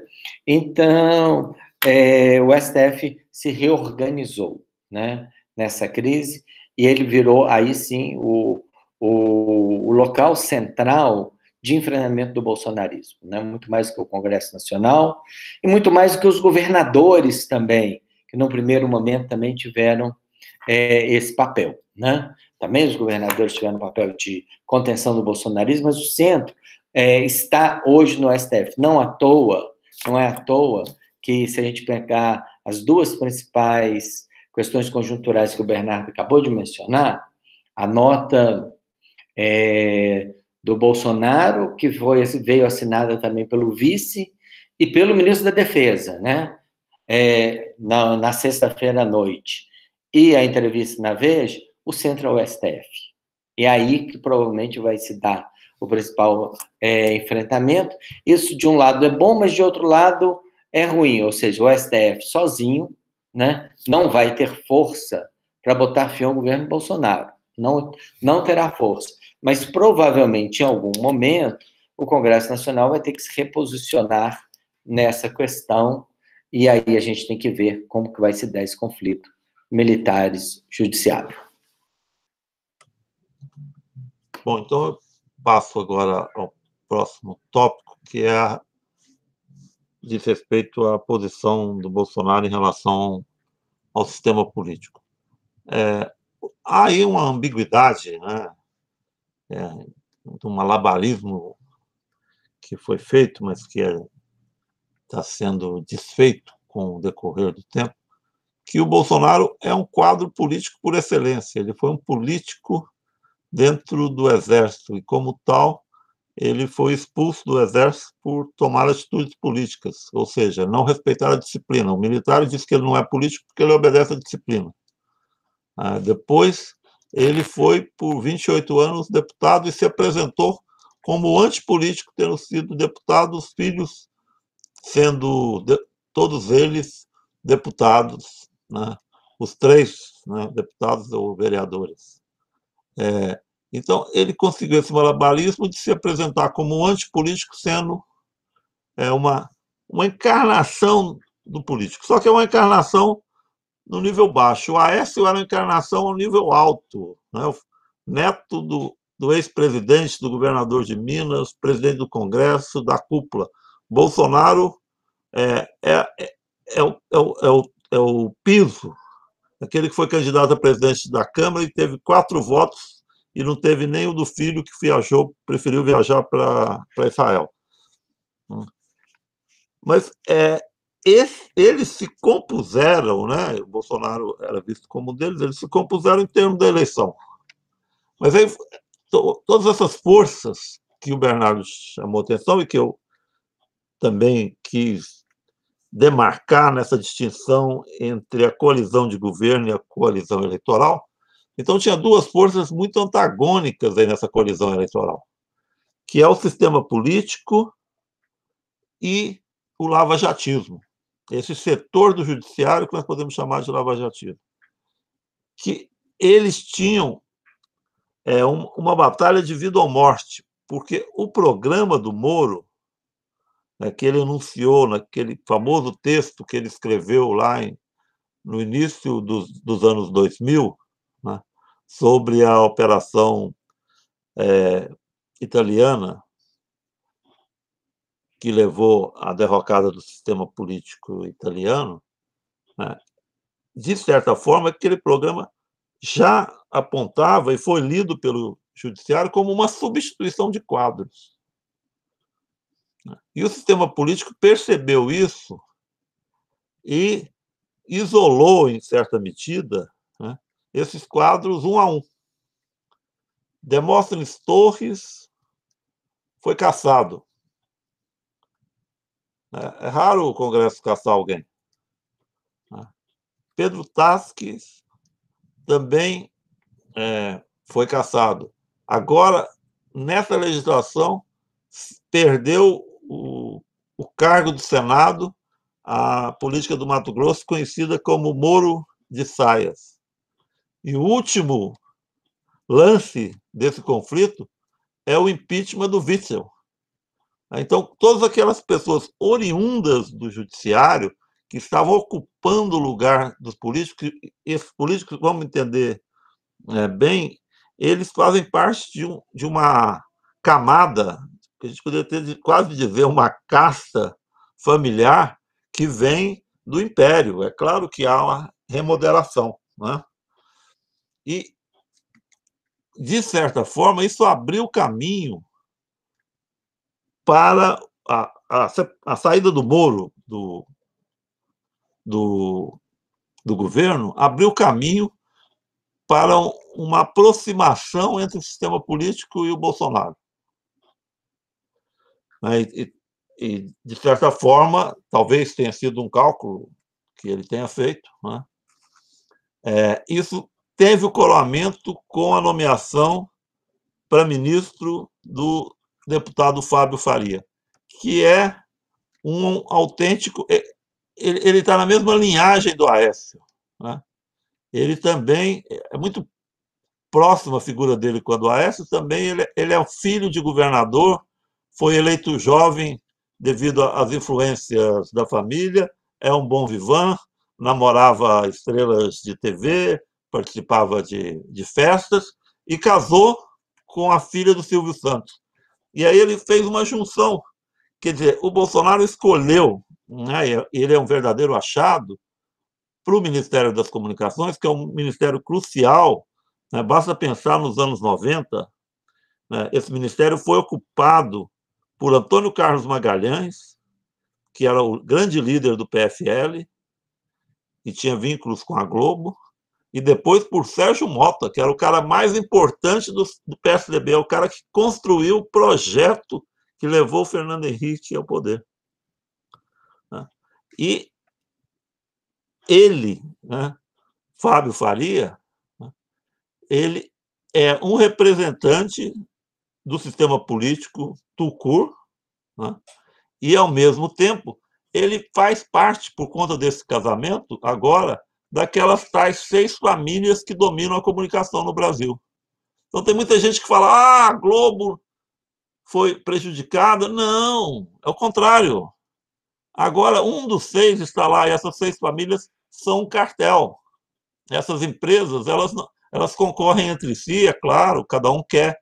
Então, é, o STF se reorganizou, né, nessa crise, e ele virou, aí sim, o, o, o local central de enfrentamento do bolsonarismo, né? muito mais do que o Congresso Nacional, e muito mais do que os governadores também, no primeiro momento também tiveram é, esse papel, né? Também os governadores tiveram papel de contenção do bolsonarismo, mas o centro é, está hoje no STF. Não à toa, não é à toa que se a gente pegar as duas principais questões conjunturais que o Bernardo acabou de mencionar, a nota é, do Bolsonaro, que foi, veio assinada também pelo vice e pelo ministro da Defesa, né? É, na, na sexta-feira à noite e a entrevista na Veja, o centro é o STF. E é aí que provavelmente vai se dar o principal é, enfrentamento. Isso, de um lado, é bom, mas de outro lado, é ruim. Ou seja, o STF sozinho né, não vai ter força para botar fim ao governo Bolsonaro. Não, não terá força. Mas provavelmente, em algum momento, o Congresso Nacional vai ter que se reposicionar nessa questão e aí a gente tem que ver como que vai se dar esse conflito militares-judiciário. Bom, então eu passo agora ao próximo tópico, que é diz respeito à posição do Bolsonaro em relação ao sistema político. É, há aí uma ambiguidade, né? É, um malabarismo que foi feito, mas que é está sendo desfeito com o decorrer do tempo, que o Bolsonaro é um quadro político por excelência. Ele foi um político dentro do Exército, e como tal, ele foi expulso do Exército por tomar atitudes políticas, ou seja, não respeitar a disciplina. O militar diz que ele não é político porque ele obedece à disciplina. Ah, depois, ele foi, por 28 anos, deputado e se apresentou como antipolítico, tendo sido deputado, os filhos sendo de, todos eles deputados, né? os três né, deputados ou vereadores. É, então, ele conseguiu esse malabarismo de se apresentar como um antipolítico, sendo é, uma, uma encarnação do político. Só que é uma encarnação no nível baixo. O Aécio era uma encarnação ao nível alto. Né? O neto do, do ex-presidente, do governador de Minas, presidente do Congresso, da cúpula. Bolsonaro é, é, é, é, o, é, o, é, o, é o piso, aquele que foi candidato a presidente da Câmara e teve quatro votos e não teve nem o do filho que viajou, preferiu viajar para Israel. Mas é, esse, eles se compuseram, né? O Bolsonaro era visto como um deles, eles se compuseram em termos da eleição. Mas aí, to, todas essas forças que o Bernardo chamou atenção e que eu também quis demarcar nessa distinção entre a coalizão de governo e a coalizão eleitoral. Então, tinha duas forças muito antagônicas aí nessa coalizão eleitoral, que é o sistema político e o lavajatismo esse setor do judiciário que nós podemos chamar de lava-jatismo, que eles tinham é, um, uma batalha de vida ou morte, porque o programa do Moro, né, que ele anunciou naquele famoso texto que ele escreveu lá em, no início dos, dos anos 2000, né, sobre a operação é, italiana, que levou à derrocada do sistema político italiano, né, de certa forma, aquele programa já apontava e foi lido pelo judiciário como uma substituição de quadros. E o sistema político percebeu isso e isolou, em certa medida, né, esses quadros um a um. Demóstenes Torres foi caçado é, é raro o Congresso caçar alguém. Né? Pedro Tasques também é, foi caçado. Agora, nessa legislação, perdeu o, o cargo do Senado a política do Mato Grosso, conhecida como Moro de Saias. E o último lance desse conflito é o impeachment do Witzel, então, todas aquelas pessoas oriundas do judiciário que estavam ocupando o lugar dos políticos, esses políticos, vamos entender é, bem, eles fazem parte de, um, de uma camada, que a gente poderia ter quase dizer uma casta familiar que vem do império. É claro que há uma remodelação. Né? E, de certa forma, isso abriu caminho para a, a, a saída do Moro do, do, do governo abriu caminho para uma aproximação entre o sistema político e o Bolsonaro. Né, e, e, de certa forma, talvez tenha sido um cálculo que ele tenha feito, né? é, isso teve o colamento com a nomeação para ministro do deputado Fábio Faria, que é um autêntico. Ele está na mesma linhagem do Aécio. Né? Ele também é muito próximo a figura dele com a do Aécio, também ele, ele é filho de governador, foi eleito jovem devido às influências da família, é um bom vivan, namorava estrelas de TV, participava de, de festas e casou com a filha do Silvio Santos. E aí ele fez uma junção. Quer dizer, o Bolsonaro escolheu, né, ele é um verdadeiro achado, para o Ministério das Comunicações, que é um ministério crucial. Né, basta pensar nos anos 90, né, esse ministério foi ocupado por Antônio Carlos Magalhães, que era o grande líder do PFL e tinha vínculos com a Globo, e depois por Sérgio Mota, que era o cara mais importante do, do PSDB, o cara que construiu o projeto que levou o Fernando Henrique ao poder. Né? E ele, né, Fábio Faria, né, ele é um representante do sistema político Tucur, né, e, ao mesmo tempo, ele faz parte, por conta desse casamento, agora, daquelas tais seis famílias que dominam a comunicação no Brasil. Então, tem muita gente que fala: ah, a Globo foi prejudicada. Não, é o contrário. Agora, um dos seis está lá, e essas seis famílias são um cartel. Essas empresas, elas, elas concorrem entre si, é claro, cada um quer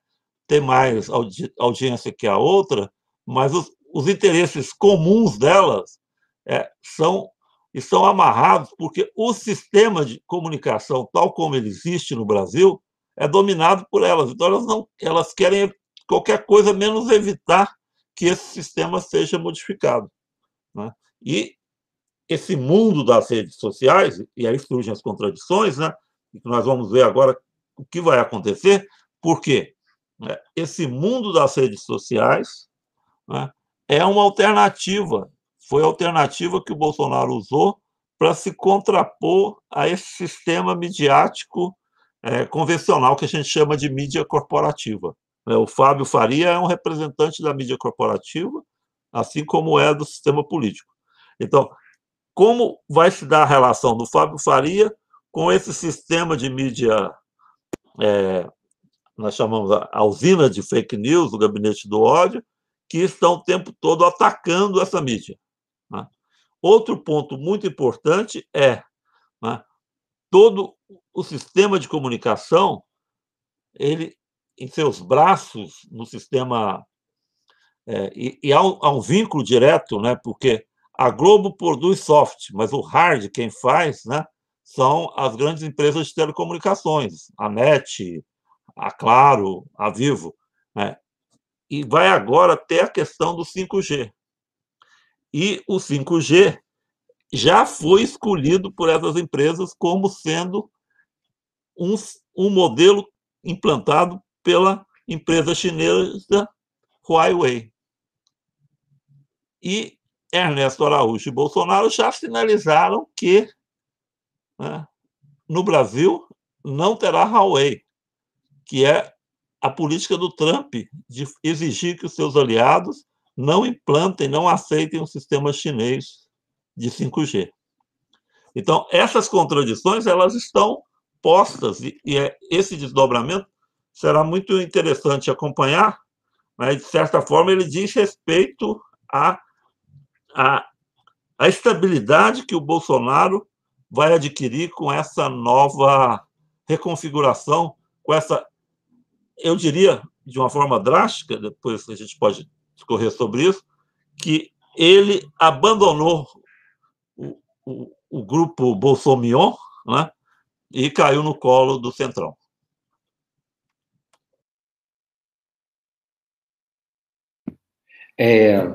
ter mais audi audiência que a outra, mas os, os interesses comuns delas é, são estão amarrados porque o sistema de comunicação tal como ele existe no Brasil é dominado por elas. Então elas não elas querem qualquer coisa menos evitar que esse sistema seja modificado. Né? E esse mundo das redes sociais, e aí surgem as contradições, né? nós vamos ver agora o que vai acontecer, porque né, esse mundo das redes sociais né, é uma alternativa, foi a alternativa que o Bolsonaro usou para se contrapor a esse sistema midiático é, convencional que a gente chama de mídia corporativa. Né. O Fábio Faria é um representante da mídia corporativa, assim como é do sistema político. Então, como vai se dar a relação do Fábio Faria com esse sistema de mídia, é, nós chamamos a usina de fake news, o gabinete do ódio, que estão o tempo todo atacando essa mídia. Né? Outro ponto muito importante é né, todo o sistema de comunicação, ele em seus braços no sistema é, e, e há, um, há, um, vínculo direto, né? Porque a Globo produz soft, mas o hard quem faz, né? São as grandes empresas de telecomunicações, a NET, a Claro, a Vivo, né? e vai agora ter a questão do 5G. E o 5G já foi escolhido por essas empresas como sendo um, um modelo implantado pela empresa chinesa Huawei. E Ernesto Araújo e Bolsonaro já sinalizaram que né, no Brasil não terá Huawei, que é a política do Trump de exigir que os seus aliados não implantem, não aceitem o sistema chinês de 5G. Então, essas contradições elas estão postas e, é, esse desdobramento será muito interessante acompanhar, mas, de certa forma, ele diz respeito à, à, à estabilidade que o Bolsonaro vai adquirir com essa nova reconfiguração, com essa eu diria, de uma forma drástica, depois a gente pode discorrer sobre isso, que ele abandonou o, o, o grupo Bolsonaro né, e caiu no colo do Centrão. É,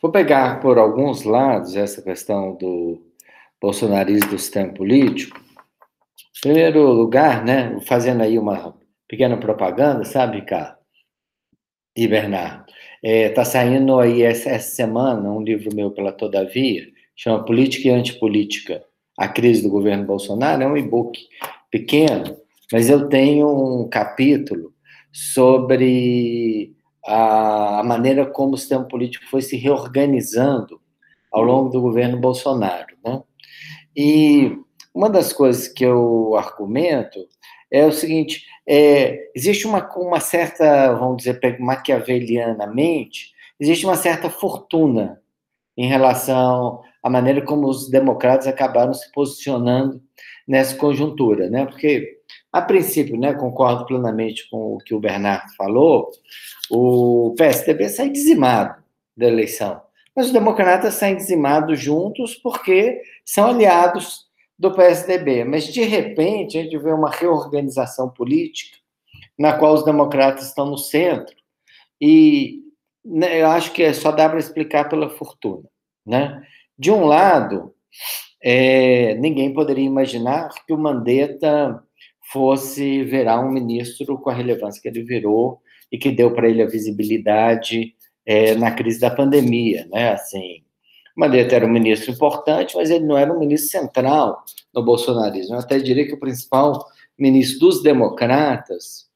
vou pegar por alguns lados essa questão do bolsonarismo do sistema político. Em primeiro lugar, né, fazendo aí uma pequena propaganda, sabe, Ricardo? E Bernardo. Está é, saindo aí essa, semana um livro meu pela Todavia, chama Política e Antipolítica, a crise do governo Bolsonaro. É um e-book pequeno, mas eu tenho um capítulo sobre a, a maneira como o sistema político foi se reorganizando ao longo do governo Bolsonaro. Né? E uma das coisas que eu argumento é o seguinte: é, existe uma, uma certa, vamos dizer, maquiavelianamente, existe uma certa fortuna em relação à maneira como os democratas acabaram se posicionando nessa conjuntura, né? Porque, a princípio, né, concordo plenamente com o que o Bernardo falou, o PSDB sai dizimado da eleição, mas os democratas saem dizimados juntos porque são aliados do PSDB. Mas, de repente, a gente vê uma reorganização política na qual os democratas estão no centro. E né, eu acho que só dá para explicar pela fortuna. Né? De um lado, é, ninguém poderia imaginar que o Mandetta fosse virar um ministro com a relevância que ele virou e que deu para ele a visibilidade é, na crise da pandemia, né? Assim, Mandetta era um ministro importante, mas ele não era um ministro central no bolsonarismo. Eu até diria que o principal ministro dos democratas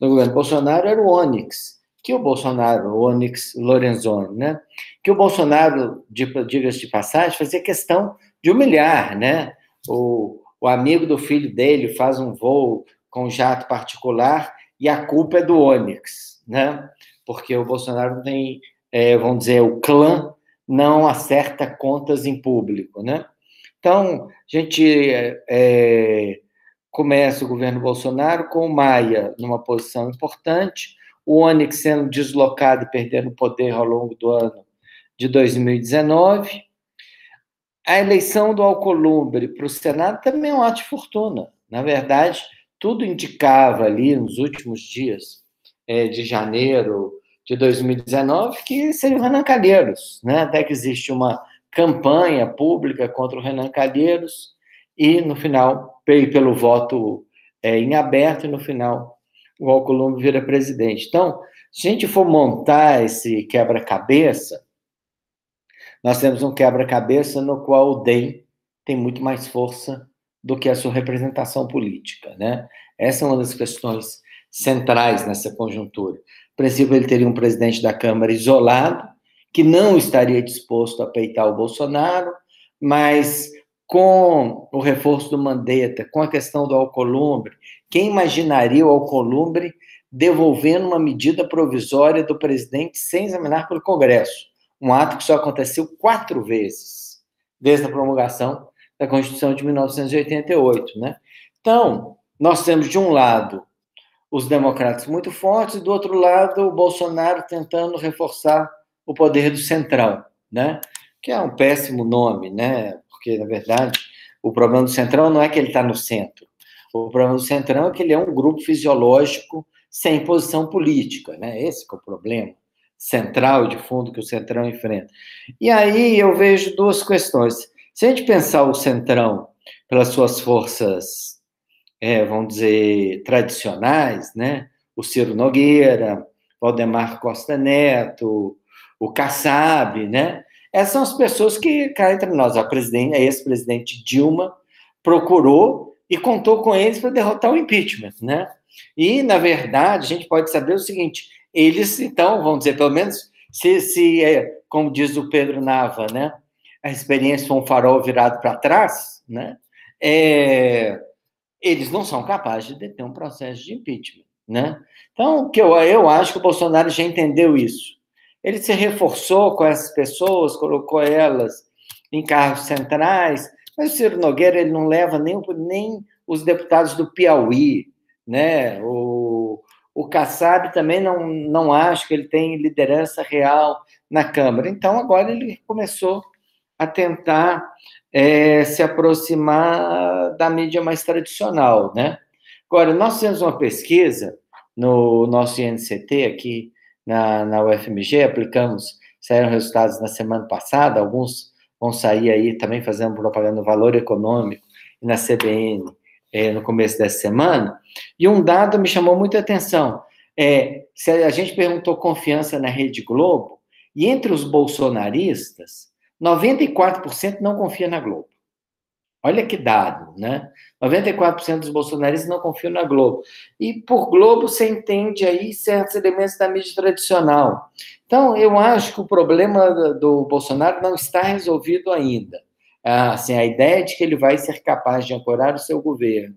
no governo Bolsonaro era o Onyx, que o Bolsonaro, o Onyx Lorenzoni, né? Que o Bolsonaro, diga-se de passagem, fazia questão de humilhar, né? O, o amigo do filho dele faz um voo com jato particular e a culpa é do Onyx, né? Porque o Bolsonaro tem, é, vamos dizer, o clã não acerta contas em público, né? Então, a gente é, começa o governo Bolsonaro com o Maia numa posição importante, o Onyx sendo deslocado e perdendo poder ao longo do ano de 2019. A eleição do Alcolumbre para o Senado também é um ato de fortuna. Na verdade, tudo indicava ali nos últimos dias é, de janeiro de 2019 que seria o Renan Calheiros, né? até que existe uma campanha pública contra o Renan Calheiros e, no final, pelo voto é, em aberto, e no final o Alcolumbre vira presidente. Então, se a gente for montar esse quebra-cabeça, nós temos um quebra-cabeça no qual o DEM tem muito mais força do que a sua representação política, né? Essa é uma das questões centrais nessa conjuntura. Princípio, ele teria um presidente da Câmara isolado, que não estaria disposto a peitar o Bolsonaro, mas com o reforço do Mandetta, com a questão do Alcolumbre, quem imaginaria o Alcolumbre devolvendo uma medida provisória do presidente sem examinar pelo Congresso? Um ato que só aconteceu quatro vezes, desde a promulgação da Constituição de 1988, né? Então, nós temos, de um lado, os democratas muito fortes, e do outro lado, o Bolsonaro tentando reforçar o poder do Centrão, né? Que é um péssimo nome, né? Porque, na verdade, o problema do Centrão não é que ele está no centro. O problema do Centrão é que ele é um grupo fisiológico sem posição política, né? Esse é o problema central de fundo que o Centrão enfrenta. E aí eu vejo duas questões. Se a gente pensar o Centrão pelas suas forças, é, vamos dizer, tradicionais, né? O Ciro Nogueira, Valdemar Costa Neto, o Kassab, né? Essas são as pessoas que cá entre nós, a presidente, a ex-presidente Dilma procurou e contou com eles para derrotar o impeachment, né? E, na verdade, a gente pode saber o seguinte: eles, então, vamos dizer, pelo menos, se, se é, como diz o Pedro Nava, né? A experiência foi um farol virado para trás, né? É, eles não são capazes de deter um processo de impeachment, né? Então, que eu, eu acho que o Bolsonaro já entendeu isso. Ele se reforçou com essas pessoas, colocou elas em cargos centrais, mas o Ciro Nogueira ele não leva nem, nem os deputados do Piauí, né? O, o Kassab também não, não acho que ele tem liderança real na Câmara. Então, agora ele começou a tentar é, se aproximar da mídia mais tradicional, né? Agora, nós temos uma pesquisa no nosso INCT aqui na, na UFMG, aplicamos, saíram resultados na semana passada, alguns vão sair aí também fazendo propaganda no Valor Econômico e na CBN é, no começo dessa semana, e um dado me chamou muita atenção. É, se a gente perguntou confiança na Rede Globo, e entre os bolsonaristas, 94% não confia na Globo. Olha que dado, né? 94% dos bolsonaristas não confiam na Globo. E por Globo você entende aí certos elementos da mídia tradicional. Então, eu acho que o problema do Bolsonaro não está resolvido ainda. Ah, assim, a ideia de que ele vai ser capaz de ancorar o seu governo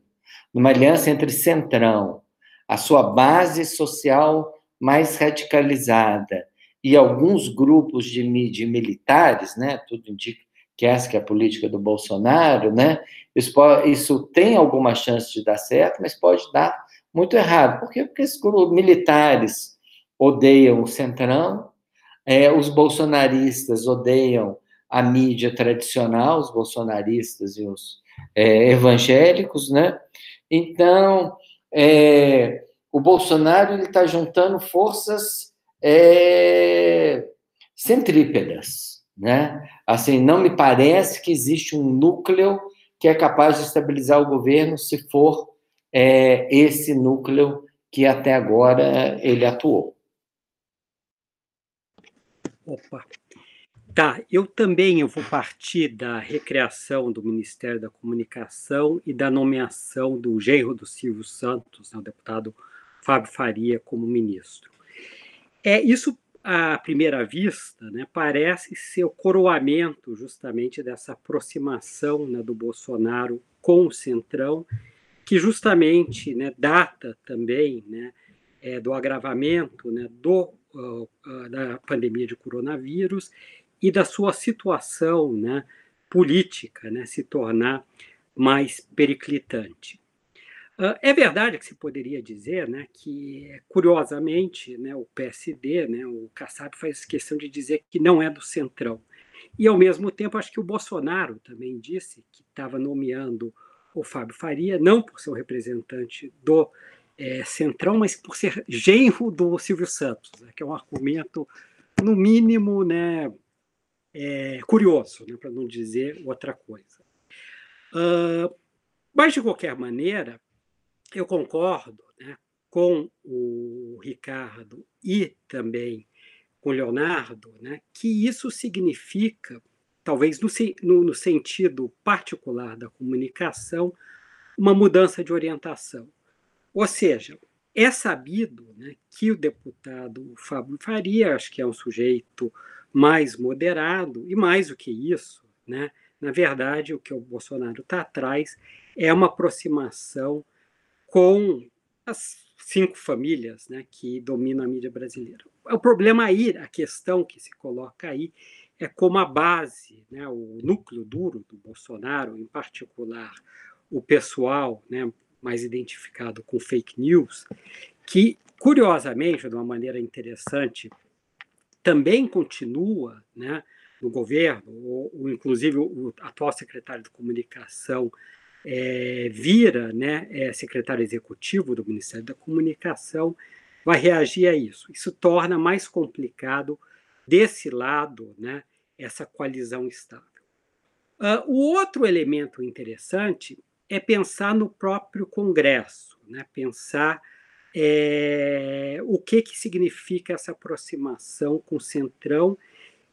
numa aliança entre Centrão, a sua base social mais radicalizada e alguns grupos de, de militares, né? Tudo indica que essa que é a política do Bolsonaro, né? Isso, pode, isso tem alguma chance de dar certo, mas pode dar muito errado. Por quê? Porque esses militares odeiam o centrão, é, os bolsonaristas odeiam a mídia tradicional, os bolsonaristas e os é, evangélicos, né? Então, é, o Bolsonaro está juntando forças é, centrípedas, né? Assim, não me parece que existe um núcleo que é capaz de estabilizar o governo se for é, esse núcleo que até agora ele atuou. Opa. Tá, eu também eu vou partir da recriação do Ministério da Comunicação e da nomeação do genro do Silvio Santos, né, o deputado Fábio Faria, como ministro. É isso à primeira vista, né, parece ser o coroamento justamente dessa aproximação né, do Bolsonaro com o Centrão, que justamente né, data também né, é, do agravamento né, do, uh, da pandemia de coronavírus e da sua situação né, política né, se tornar mais periclitante. É verdade que se poderia dizer né, que, curiosamente, né, o PSD, né, o Kassab faz questão de dizer que não é do centrão. E, ao mesmo tempo, acho que o Bolsonaro também disse que estava nomeando o Fábio Faria, não por ser o representante do é, centrão, mas por ser genro do Silvio Santos, né, que é um argumento, no mínimo, né, é, curioso, né, para não dizer outra coisa. Uh, mas, de qualquer maneira, eu concordo né, com o Ricardo e também com o Leonardo né, que isso significa, talvez no, no, no sentido particular da comunicação, uma mudança de orientação. Ou seja, é sabido né, que o deputado Fábio Faria, acho que é um sujeito mais moderado, e mais do que isso, né, na verdade, o que o Bolsonaro está atrás é uma aproximação com as cinco famílias né, que dominam a mídia brasileira. O problema aí, a questão que se coloca aí, é como a base, né, o núcleo duro do Bolsonaro, em particular o pessoal né, mais identificado com fake news, que, curiosamente, de uma maneira interessante, também continua né, no governo, ou, ou inclusive o atual secretário de comunicação é, vira né, é, secretário executivo do Ministério da Comunicação, vai reagir a isso. Isso torna mais complicado desse lado né, essa coalizão estável. Uh, o outro elemento interessante é pensar no próprio Congresso, né, pensar é, o que, que significa essa aproximação com o Centrão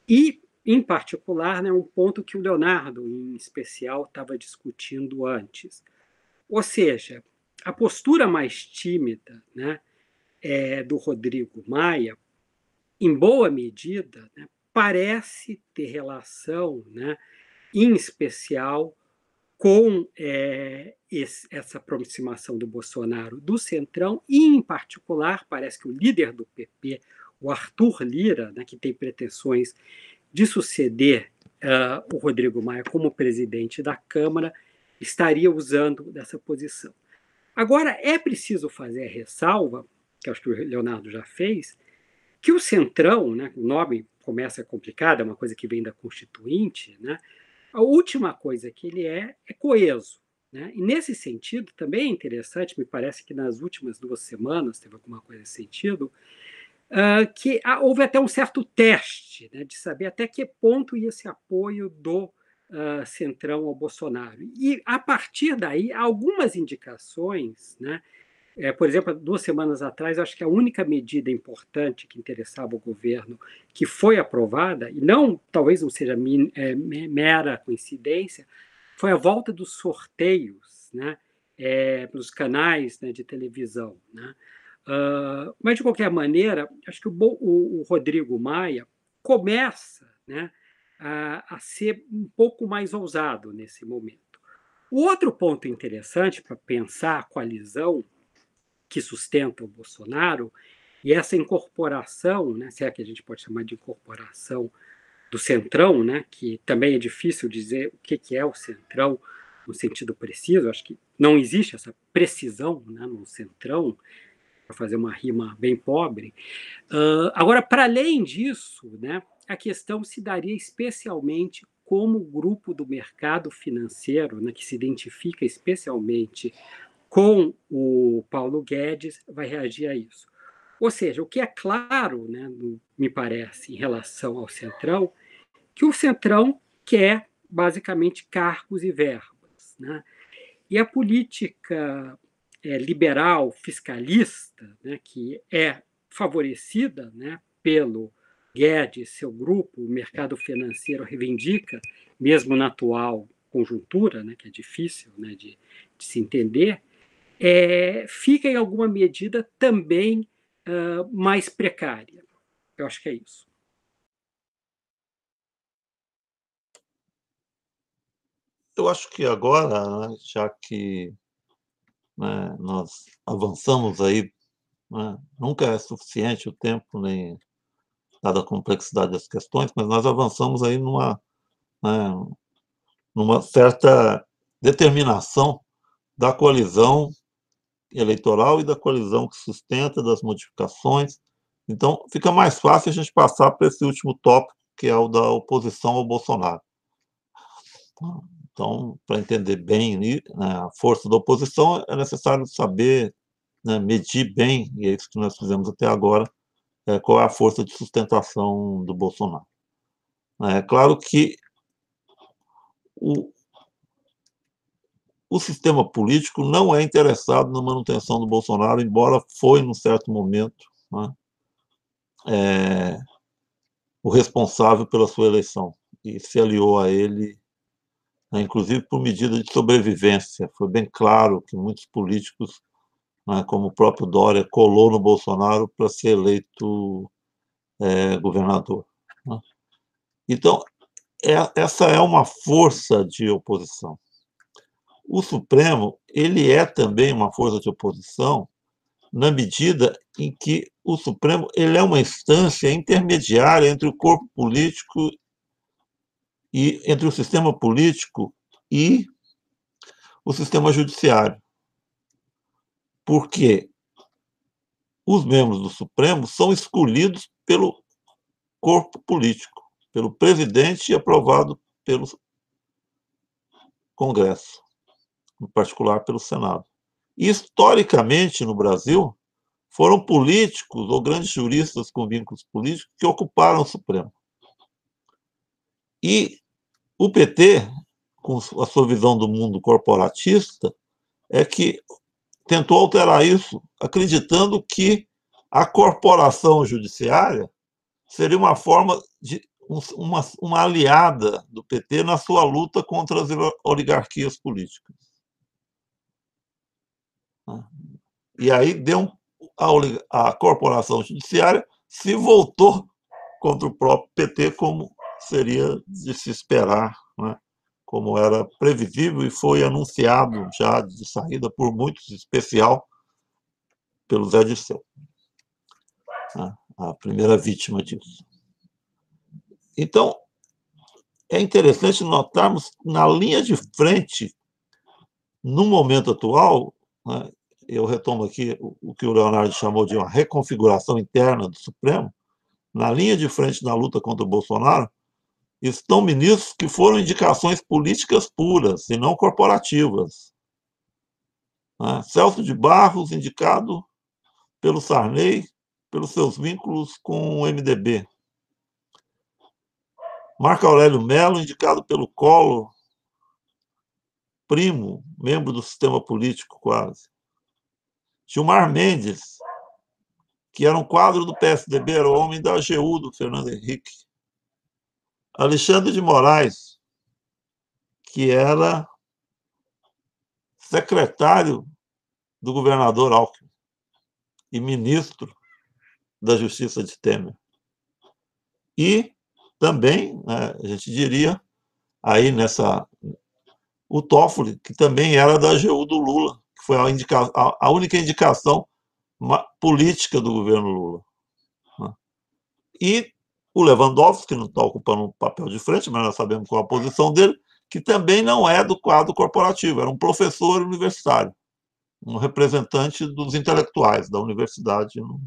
e em particular, né, um ponto que o Leonardo, em especial, estava discutindo antes. Ou seja, a postura mais tímida né, é, do Rodrigo Maia, em boa medida, né, parece ter relação, né, em especial, com é, esse, essa aproximação do Bolsonaro do Centrão, e, em particular, parece que o líder do PP, o Arthur Lira, né, que tem pretensões de suceder uh, o Rodrigo Maia como presidente da Câmara, estaria usando dessa posição. Agora, é preciso fazer a ressalva, que acho que o Leonardo já fez, que o Centrão, né, o nome começa complicado, é uma coisa que vem da Constituinte, né, a última coisa que ele é é coeso. Né? E nesse sentido, também é interessante, me parece que nas últimas duas semanas teve alguma coisa nesse sentido, uh, que houve até um certo teste né, de saber até que ponto ia esse apoio do uh, Centrão ao Bolsonaro. E, a partir daí, algumas indicações, né, é, por exemplo, duas semanas atrás, acho que a única medida importante que interessava o governo que foi aprovada, e não talvez não seja min, é, mera coincidência, foi a volta dos sorteios né, é, nos canais né, de televisão. Né? Uh, mas, de qualquer maneira, acho que o, o, o Rodrigo Maia começa né, a, a, ser um pouco mais ousado nesse momento. O outro ponto interessante para pensar a coalizão que sustenta o Bolsonaro e essa incorporação, né, se é que a gente pode chamar de incorporação do centrão, né, que também é difícil dizer o que, que é o centrão no sentido preciso, acho que não existe essa precisão né, no centrão, para fazer uma rima bem pobre. Uh, agora, para além disso, né, a questão se daria especialmente como o grupo do mercado financeiro, né, que se identifica especialmente com o Paulo Guedes, vai reagir a isso. Ou seja, o que é claro, né, me parece, em relação ao Centrão, que o Centrão quer basicamente cargos e verbas. Né? E a política é, liberal, fiscalista, né, que é favorecida né, pelo Guedes, seu grupo, o mercado financeiro reivindica, mesmo na atual conjuntura, né, que é difícil né, de, de se entender, é, fica em alguma medida também uh, mais precária. Eu acho que é isso. Eu acho que agora, já que né, nós avançamos aí, né, nunca é suficiente o tempo, nem dada a complexidade das questões, mas nós avançamos aí numa, né, numa certa determinação da coalizão eleitoral e da coalizão que sustenta das modificações. Então, fica mais fácil a gente passar para esse último tópico, que é o da oposição ao Bolsonaro. Então, para entender bem né, a força da oposição, é necessário saber né, medir bem, e é isso que nós fizemos até agora, é, qual é a força de sustentação do Bolsonaro. É claro que o, o sistema político não é interessado na manutenção do Bolsonaro, embora foi, num certo momento, né, é, o responsável pela sua eleição e se aliou a ele né, inclusive por medida de sobrevivência. Foi bem claro que muitos políticos, né, como o próprio Dória, colou no Bolsonaro para ser eleito é, governador. Né? Então, é, essa é uma força de oposição. O Supremo ele é também uma força de oposição na medida em que o Supremo ele é uma instância intermediária entre o corpo político e entre o sistema político e o sistema judiciário. Porque os membros do Supremo são escolhidos pelo corpo político, pelo presidente e aprovado pelo Congresso, em particular pelo Senado. Historicamente, no Brasil, foram políticos ou grandes juristas com vínculos políticos que ocuparam o Supremo. E o PT, com a sua visão do mundo corporatista, é que tentou alterar isso, acreditando que a corporação judiciária seria uma forma de uma, uma aliada do PT na sua luta contra as oligarquias políticas. E aí deu a, a corporação judiciária se voltou contra o próprio PT como seria de se esperar, né? como era previsível e foi anunciado já de saída por muitos, em especial pelo Zé Dirceu, né? a primeira vítima disso. Então, é interessante notarmos na linha de frente, no momento atual, né, eu retomo aqui o que o Leonardo chamou de uma reconfiguração interna do Supremo, na linha de frente na luta contra o Bolsonaro, estão ministros que foram indicações políticas puras e não corporativas. Né? Celso de Barros, indicado pelo Sarney, pelos seus vínculos com o MDB. Marco Aurélio Melo, indicado pelo Collor, primo, membro do sistema político quase. Gilmar Mendes, que era um quadro do PSDB, era o homem da AGU do Fernando Henrique. Alexandre de Moraes, que era secretário do governador Alckmin e ministro da Justiça de Temer. E também, né, a gente diria, aí nessa. O Toffoli, que também era da AGU do Lula, que foi a, indica, a, a única indicação política do governo Lula. Né. E o Lewandowski, que não está ocupando um papel de frente, mas nós sabemos qual é a posição dele, que também não é do quadro corporativo, era um professor universitário, um representante dos intelectuais da universidade no,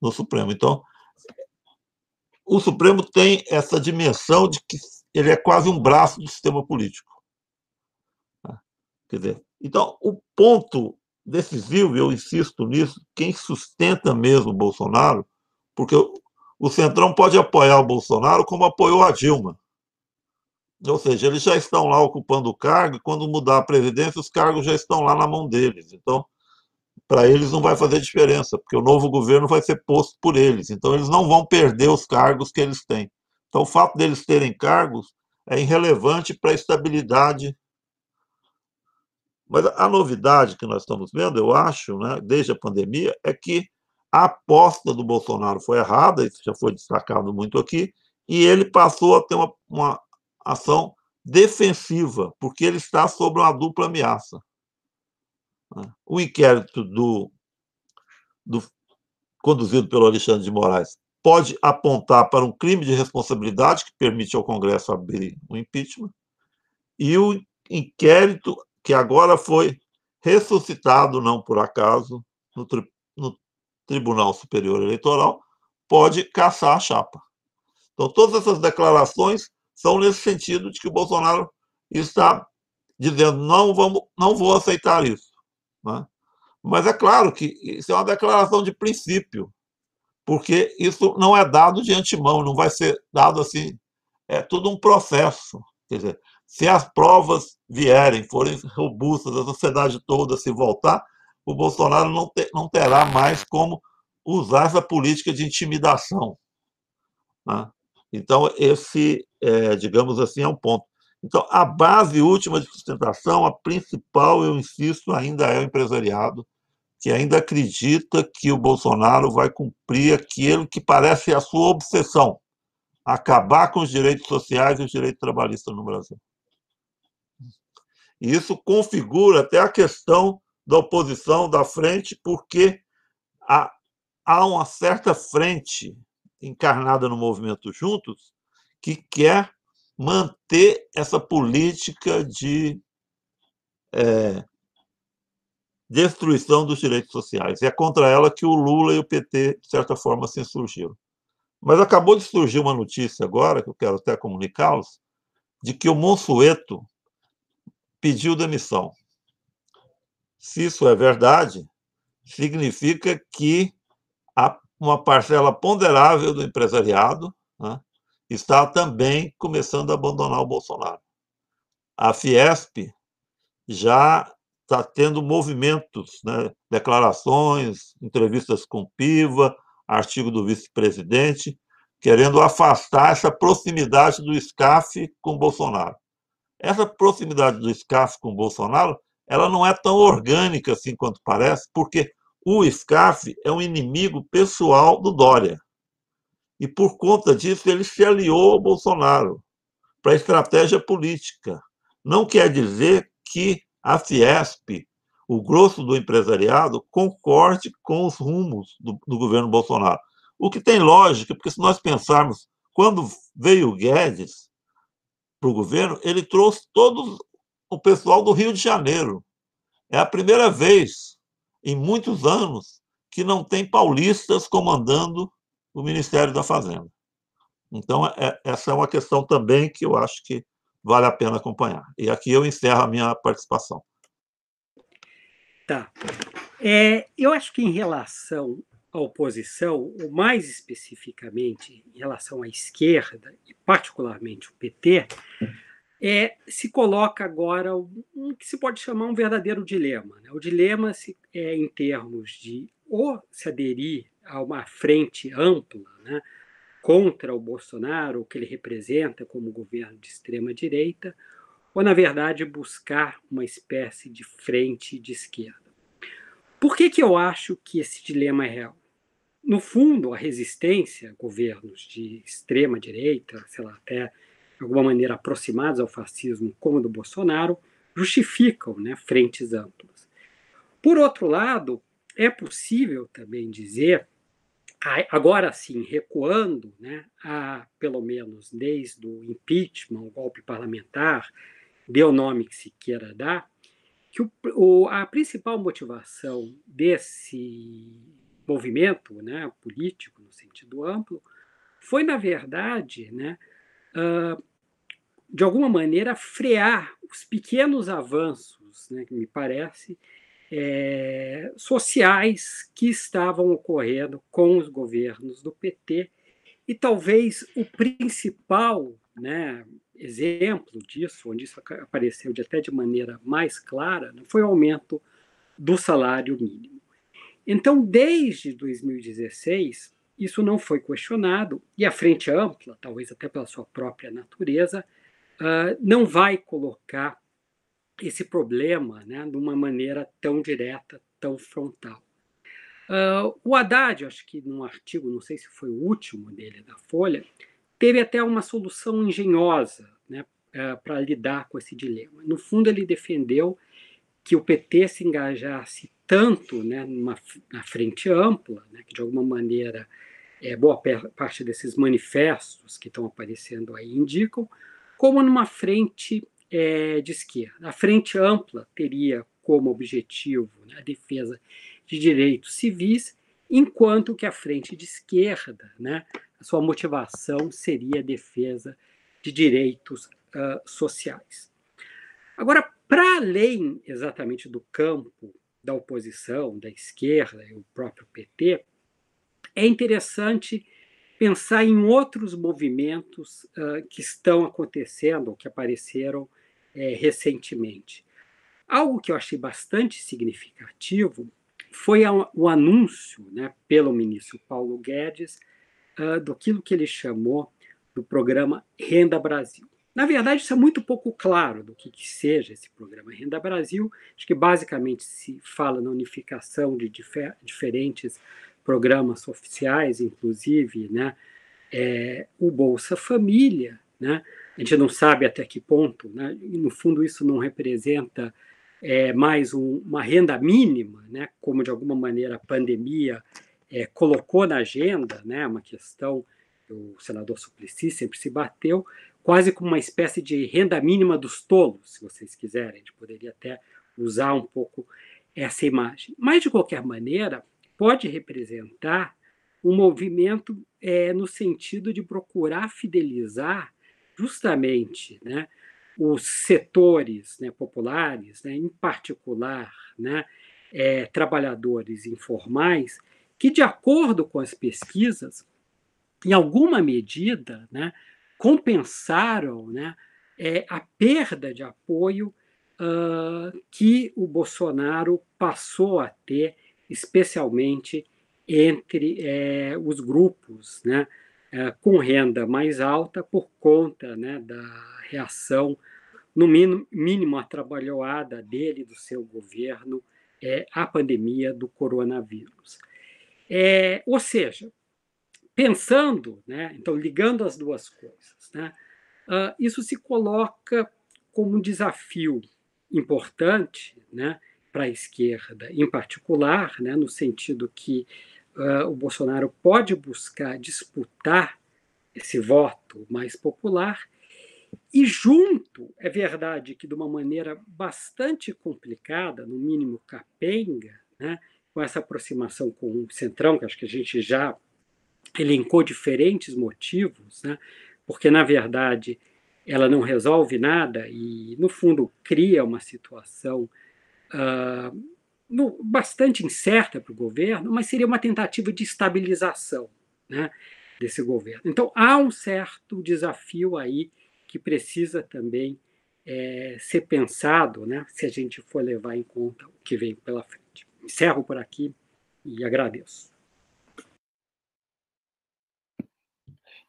no Supremo. Então, o Supremo tem essa dimensão de que ele é quase um braço do sistema político. Quer dizer, então, o ponto decisivo, eu insisto nisso, quem sustenta mesmo o Bolsonaro, porque o Centrão pode apoiar o Bolsonaro como apoiou a Dilma. Ou seja, eles já estão lá ocupando o cargo e quando mudar a presidência, os cargos já estão lá na mão deles. Então, para eles não vai fazer diferença, porque o novo governo vai ser posto por eles. Então, eles não vão perder os cargos que eles têm. Então, o fato deles terem cargos é irrelevante para a estabilidade. Mas a novidade que nós estamos vendo, eu acho, né, desde a pandemia, é que a aposta do Bolsonaro foi errada, isso já foi destacado muito aqui, e ele passou a ter uma, uma ação defensiva, porque ele está sob uma dupla ameaça. O inquérito do, do, conduzido pelo Alexandre de Moraes pode apontar para um crime de responsabilidade que permite ao Congresso abrir o um impeachment, e o inquérito que agora foi ressuscitado, não por acaso, no, no Tribunal Superior Eleitoral, pode caçar a chapa. Então, todas essas declarações são nesse sentido de que o Bolsonaro está dizendo não vamos, não vou aceitar isso. Né? Mas é claro que isso é uma declaração de princípio, porque isso não é dado de antemão, não vai ser dado assim. É tudo um processo. Quer dizer, se as provas vierem, forem robustas, a sociedade toda se voltar, o Bolsonaro não, não terá mais como usar essa política de intimidação. Né? Então, esse, é, digamos assim, é um ponto. Então, a base última de sustentação, a principal, eu insisto, ainda é o empresariado, que ainda acredita que o Bolsonaro vai cumprir aquilo que parece a sua obsessão, acabar com os direitos sociais e os direitos trabalhistas no Brasil. E isso configura até a questão da oposição da frente, porque há, há uma certa frente encarnada no movimento Juntos que quer manter essa política de é, destruição dos direitos sociais. E é contra ela que o Lula e o PT, de certa forma, se insurgiram. Mas acabou de surgir uma notícia agora, que eu quero até comunicá-los, de que o Monsueto pediu demissão. Se isso é verdade, significa que uma parcela ponderável do empresariado né, está também começando a abandonar o Bolsonaro. A Fiesp já está tendo movimentos, né, declarações, entrevistas com Piva, artigo do vice-presidente, querendo afastar essa proximidade do SCAF com Bolsonaro. Essa proximidade do SCAF com Bolsonaro ela não é tão orgânica assim quanto parece, porque o SCAF é um inimigo pessoal do Dória. E por conta disso ele se aliou ao Bolsonaro para estratégia política. Não quer dizer que a Fiesp, o grosso do empresariado, concorde com os rumos do, do governo Bolsonaro. O que tem lógica, porque se nós pensarmos, quando veio o Guedes para o governo, ele trouxe todo o pessoal do Rio de Janeiro. É a primeira vez em muitos anos que não tem paulistas comandando o Ministério da Fazenda. Então, é, essa é uma questão também que eu acho que vale a pena acompanhar. E aqui eu encerro a minha participação. Tá. É, eu acho que em relação à oposição, ou mais especificamente em relação à esquerda, e particularmente o PT, é, se coloca agora um, que se pode chamar um verdadeiro dilema. Né? O dilema se, é em termos de ou se aderir a uma frente ampla né, contra o Bolsonaro, o que ele representa como governo de extrema-direita, ou, na verdade, buscar uma espécie de frente de esquerda. Por que, que eu acho que esse dilema é real? No fundo, a resistência a governos de extrema-direita, sei lá, até de alguma maneira aproximados ao fascismo, como do Bolsonaro, justificam né, frentes amplas. Por outro lado, é possível também dizer, agora sim, recuando, né, a, pelo menos desde o impeachment, o golpe parlamentar, dê o nome que se queira dar, que o, o, a principal motivação desse movimento né, político, no sentido amplo, foi, na verdade, né, uh, de alguma maneira, frear os pequenos avanços, né, que me parece, é, sociais que estavam ocorrendo com os governos do PT E talvez o principal né, exemplo disso, onde isso apareceu de, até de maneira mais clara, né, foi o aumento do salário mínimo. Então, desde 2016, isso não foi questionado, e a Frente Ampla, talvez até pela sua própria natureza, uh, não vai colocar esse problema né, de uma maneira tão direta, tão frontal. Uh, o Haddad, acho que num artigo, não sei se foi o último dele da Folha, teve até uma solução engenhosa né, uh, para lidar com esse dilema. No fundo, ele defendeu que o PT se engajasse tanto né, numa, na frente ampla, né, que de alguma maneira é, boa parte desses manifestos que estão aparecendo aí indicam, como numa frente é, de esquerda. A frente ampla teria como objetivo né, a defesa de direitos civis, enquanto que a frente de esquerda, né, a sua motivação seria a defesa de direitos uh, sociais. Agora, para além exatamente do campo da oposição, da esquerda e o próprio PT, é interessante pensar em outros movimentos uh, que estão acontecendo, ou que apareceram é, recentemente. Algo que eu achei bastante significativo foi o anúncio, né, pelo ministro Paulo Guedes, uh, do que ele chamou do programa Renda Brasil. Na verdade, isso é muito pouco claro do que, que, seja esse programa Renda Brasil. Acho que basicamente se fala na unificação de difer diferentes programas oficiais, inclusive, né, é, o Bolsa Família, né, a gente não sabe até que ponto, né? no fundo, isso não representa é, mais um, uma renda mínima, né? como de alguma maneira a pandemia é, colocou na agenda, né? uma questão o senador Suplicy sempre se bateu, quase como uma espécie de renda mínima dos tolos, se vocês quiserem. A gente poderia até usar um pouco essa imagem. Mas, de qualquer maneira, pode representar um movimento é, no sentido de procurar fidelizar justamente né, os setores né, populares, né, em particular né, é, trabalhadores informais, que, de acordo com as pesquisas, em alguma medida, né, compensaram né, é, a perda de apoio uh, que o Bolsonaro passou a ter, especialmente entre é, os grupos né, é, com renda mais alta por conta né, da reação, no mínimo, mínimo atrabalhoada dele, do seu governo, é, à pandemia do coronavírus. É, ou seja, pensando, né, então ligando as duas coisas, né, uh, isso se coloca como um desafio importante né, para a esquerda, em particular, né, no sentido que uh, o Bolsonaro pode buscar disputar esse voto mais popular, e junto, é verdade que de uma maneira bastante complicada, no mínimo capenga, né, com essa aproximação com o Centrão, que acho que a gente já elencou diferentes motivos, né, porque, na verdade, ela não resolve nada e, no fundo, cria uma situação uh, no, bastante incerta para o governo, mas seria uma tentativa de estabilização né, desse governo. Então, há um certo desafio aí que precisa também é, ser pensado, né, se a gente for levar em conta o que vem pela frente. Encerro por aqui e agradeço.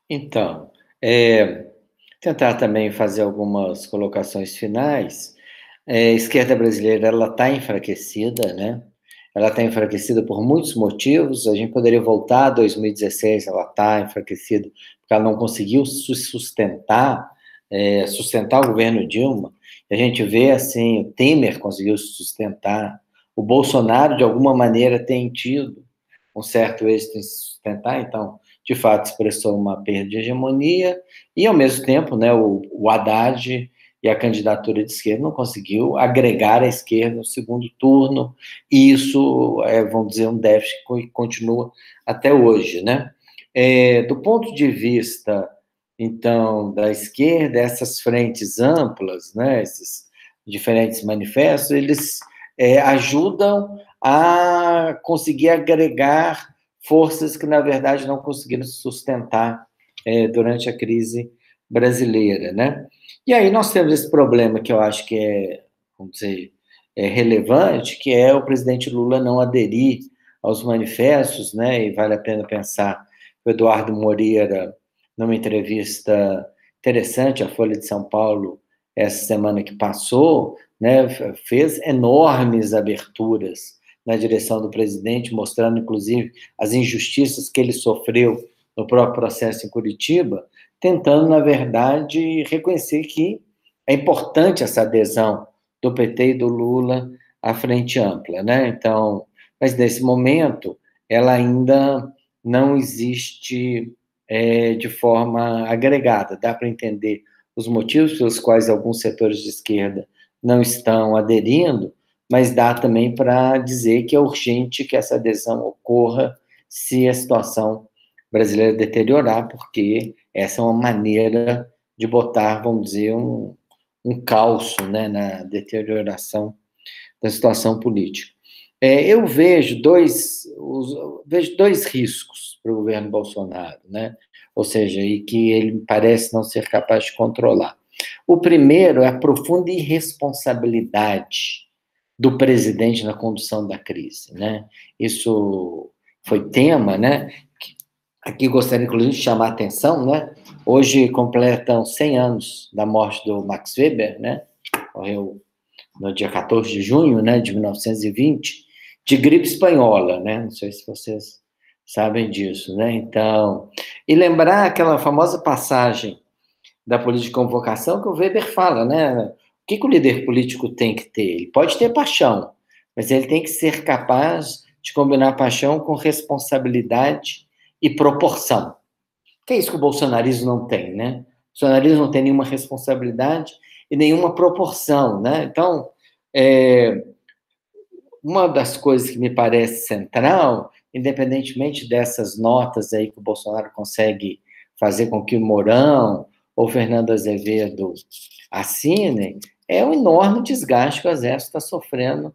Então, é, tentar também fazer algumas colocações finais é, esquerda brasileira ela está enfraquecida, né? Ela está enfraquecida por muitos motivos. A gente poderia voltar a 2016, ela está enfraquecida porque ela não conseguiu sustentar, é, sustentar o governo Dilma. A gente vê assim, o Temer conseguiu sustentar, o Bolsonaro de alguma maneira tem tido um certo êxito em sustentar. Então, de fato, expressou uma perda de hegemonia e ao mesmo tempo, né, o, o Haddad e a candidatura de esquerda não conseguiu agregar a esquerda no segundo turno, e isso, é, vamos dizer, um déficit que continua até hoje, né? É, do ponto de vista, então, da esquerda, essas frentes amplas, né, esses diferentes manifestos, eles é, ajudam a conseguir agregar forças que, na verdade, não conseguiram sustentar é, durante a crise brasileira, né? E aí nós temos esse problema que eu acho que é, vamos dizer, é relevante, que é o presidente Lula não aderir aos manifestos, né? E vale a pena pensar o Eduardo Moreira, numa entrevista interessante à Folha de São Paulo essa semana que passou, né, fez enormes aberturas na direção do presidente, mostrando inclusive as injustiças que ele sofreu no próprio processo em Curitiba, tentando, na verdade, reconhecer que é importante essa adesão do PT e do Lula à frente ampla, né? Então, mas nesse momento ela ainda não existe é, de forma agregada. Dá para entender os motivos pelos quais alguns setores de esquerda não estão aderindo, mas dá também para dizer que é urgente que essa adesão ocorra se a situação brasileira deteriorar, porque essa é uma maneira de botar, vamos dizer, um, um calço né, na deterioração da situação política. É, eu vejo dois, os, vejo dois riscos para o governo Bolsonaro, né? ou seja, e que ele parece não ser capaz de controlar. O primeiro é a profunda irresponsabilidade do presidente na condução da crise, né? Isso foi tema, né? Aqui gostaria, inclusive, de chamar a atenção, né? Hoje completam 100 anos da morte do Max Weber, né? Morreu no dia 14 de junho, né, de 1920, de gripe espanhola, né? Não sei se vocês sabem disso, né? Então, e lembrar aquela famosa passagem da política de convocação que o Weber fala, né? O que, que o líder político tem que ter? Ele pode ter paixão, mas ele tem que ser capaz de combinar paixão com responsabilidade e proporção. Que é isso que o bolsonarismo não tem, né? O bolsonarismo não tem nenhuma responsabilidade e nenhuma proporção, né? Então, é, uma das coisas que me parece central, independentemente dessas notas aí que o Bolsonaro consegue fazer com que o Mourão ou Fernando Azevedo assinem, é o enorme desgaste que o Exército está sofrendo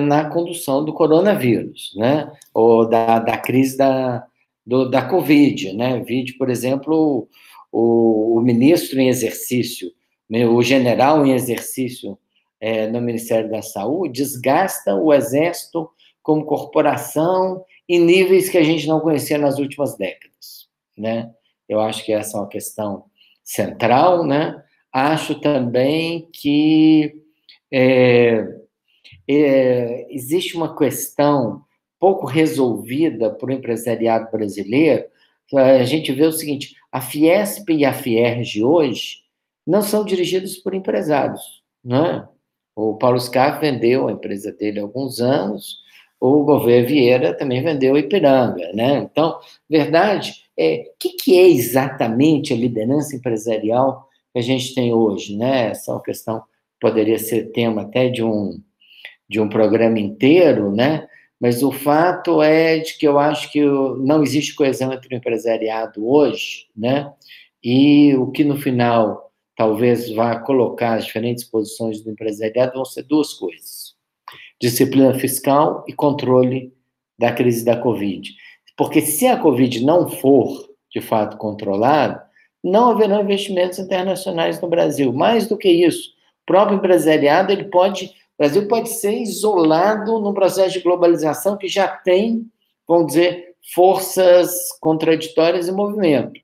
na condução do coronavírus, né? Ou da, da crise da, do, da Covid, né? Vide, por exemplo, o, o ministro em exercício, né? o general em exercício é, no Ministério da Saúde desgasta o Exército como corporação em níveis que a gente não conhecia nas últimas décadas, né? Eu acho que essa é uma questão central, né? Acho também que é, é, existe uma questão pouco resolvida para o empresariado brasileiro. A gente vê o seguinte: a Fiesp e a Fierge hoje não são dirigidos por empresários, né? O Paulo Scar vendeu a empresa dele há alguns anos, o Gouveia Vieira também vendeu a Ipiranga, né? Então, verdade, é, o que, que é exatamente a liderança empresarial que a gente tem hoje, né? Essa é uma questão poderia ser tema até de um, de um programa inteiro, né? Mas o fato é de que eu acho que não existe coesão entre o empresariado hoje, né? E o que no final talvez vá colocar as diferentes posições do empresariado vão ser duas coisas: disciplina fiscal e controle da crise da Covid. Porque se a Covid não for, de fato, controlada, não haverá investimentos internacionais no Brasil. Mais do que isso, o próprio empresariado, ele pode, o Brasil pode ser isolado num processo de globalização que já tem, vamos dizer, forças contraditórias em movimento.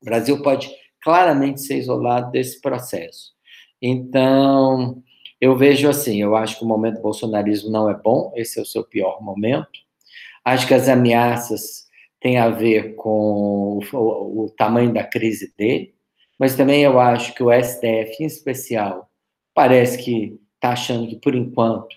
O Brasil pode claramente ser isolado desse processo. Então, eu vejo assim, eu acho que o momento do bolsonarismo não é bom, esse é o seu pior momento. Acho que as ameaças têm a ver com o, o, o tamanho da crise dele, mas também eu acho que o STF, em especial, parece que está achando que, por enquanto,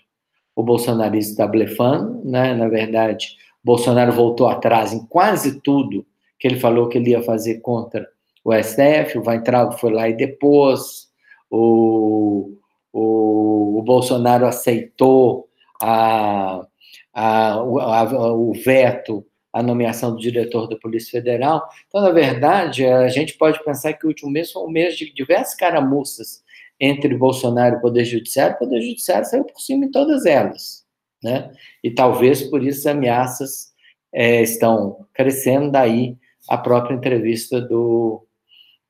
o bolsonarismo está blefando, né? Na verdade, Bolsonaro voltou atrás em quase tudo que ele falou que ele ia fazer contra o STF, o Weintraub foi lá e depôs, o, o, o Bolsonaro aceitou a, a, a, o veto à nomeação do diretor da Polícia Federal. Então, na verdade, a gente pode pensar que o último mês foi um mês de diversas caramuças entre Bolsonaro e o Poder Judiciário. O Poder Judiciário saiu por cima em todas elas. Né? E talvez por isso as ameaças é, estão crescendo daí a própria entrevista do,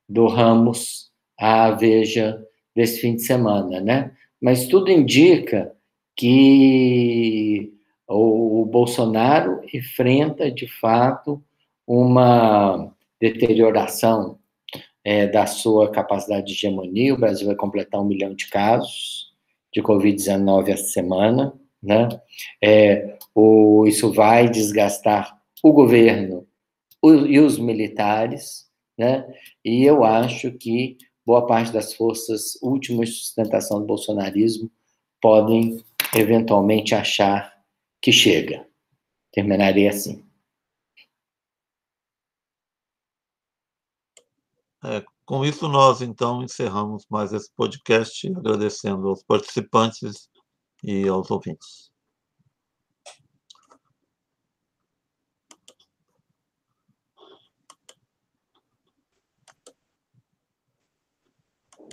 do Ramos à Veja desse fim de semana, né? Mas tudo indica que o, o Bolsonaro enfrenta, de fato, uma deterioração é, da sua capacidade de hegemonia. O Brasil vai completar um milhão de casos de Covid-19 essa semana, né? É, o, isso vai desgastar o governo e os militares, né? E eu acho que boa parte das forças últimas de sustentação do bolsonarismo podem eventualmente achar que chega. Terminarei assim. É, com isso, nós então encerramos mais esse podcast, agradecendo aos participantes e aos ouvintes.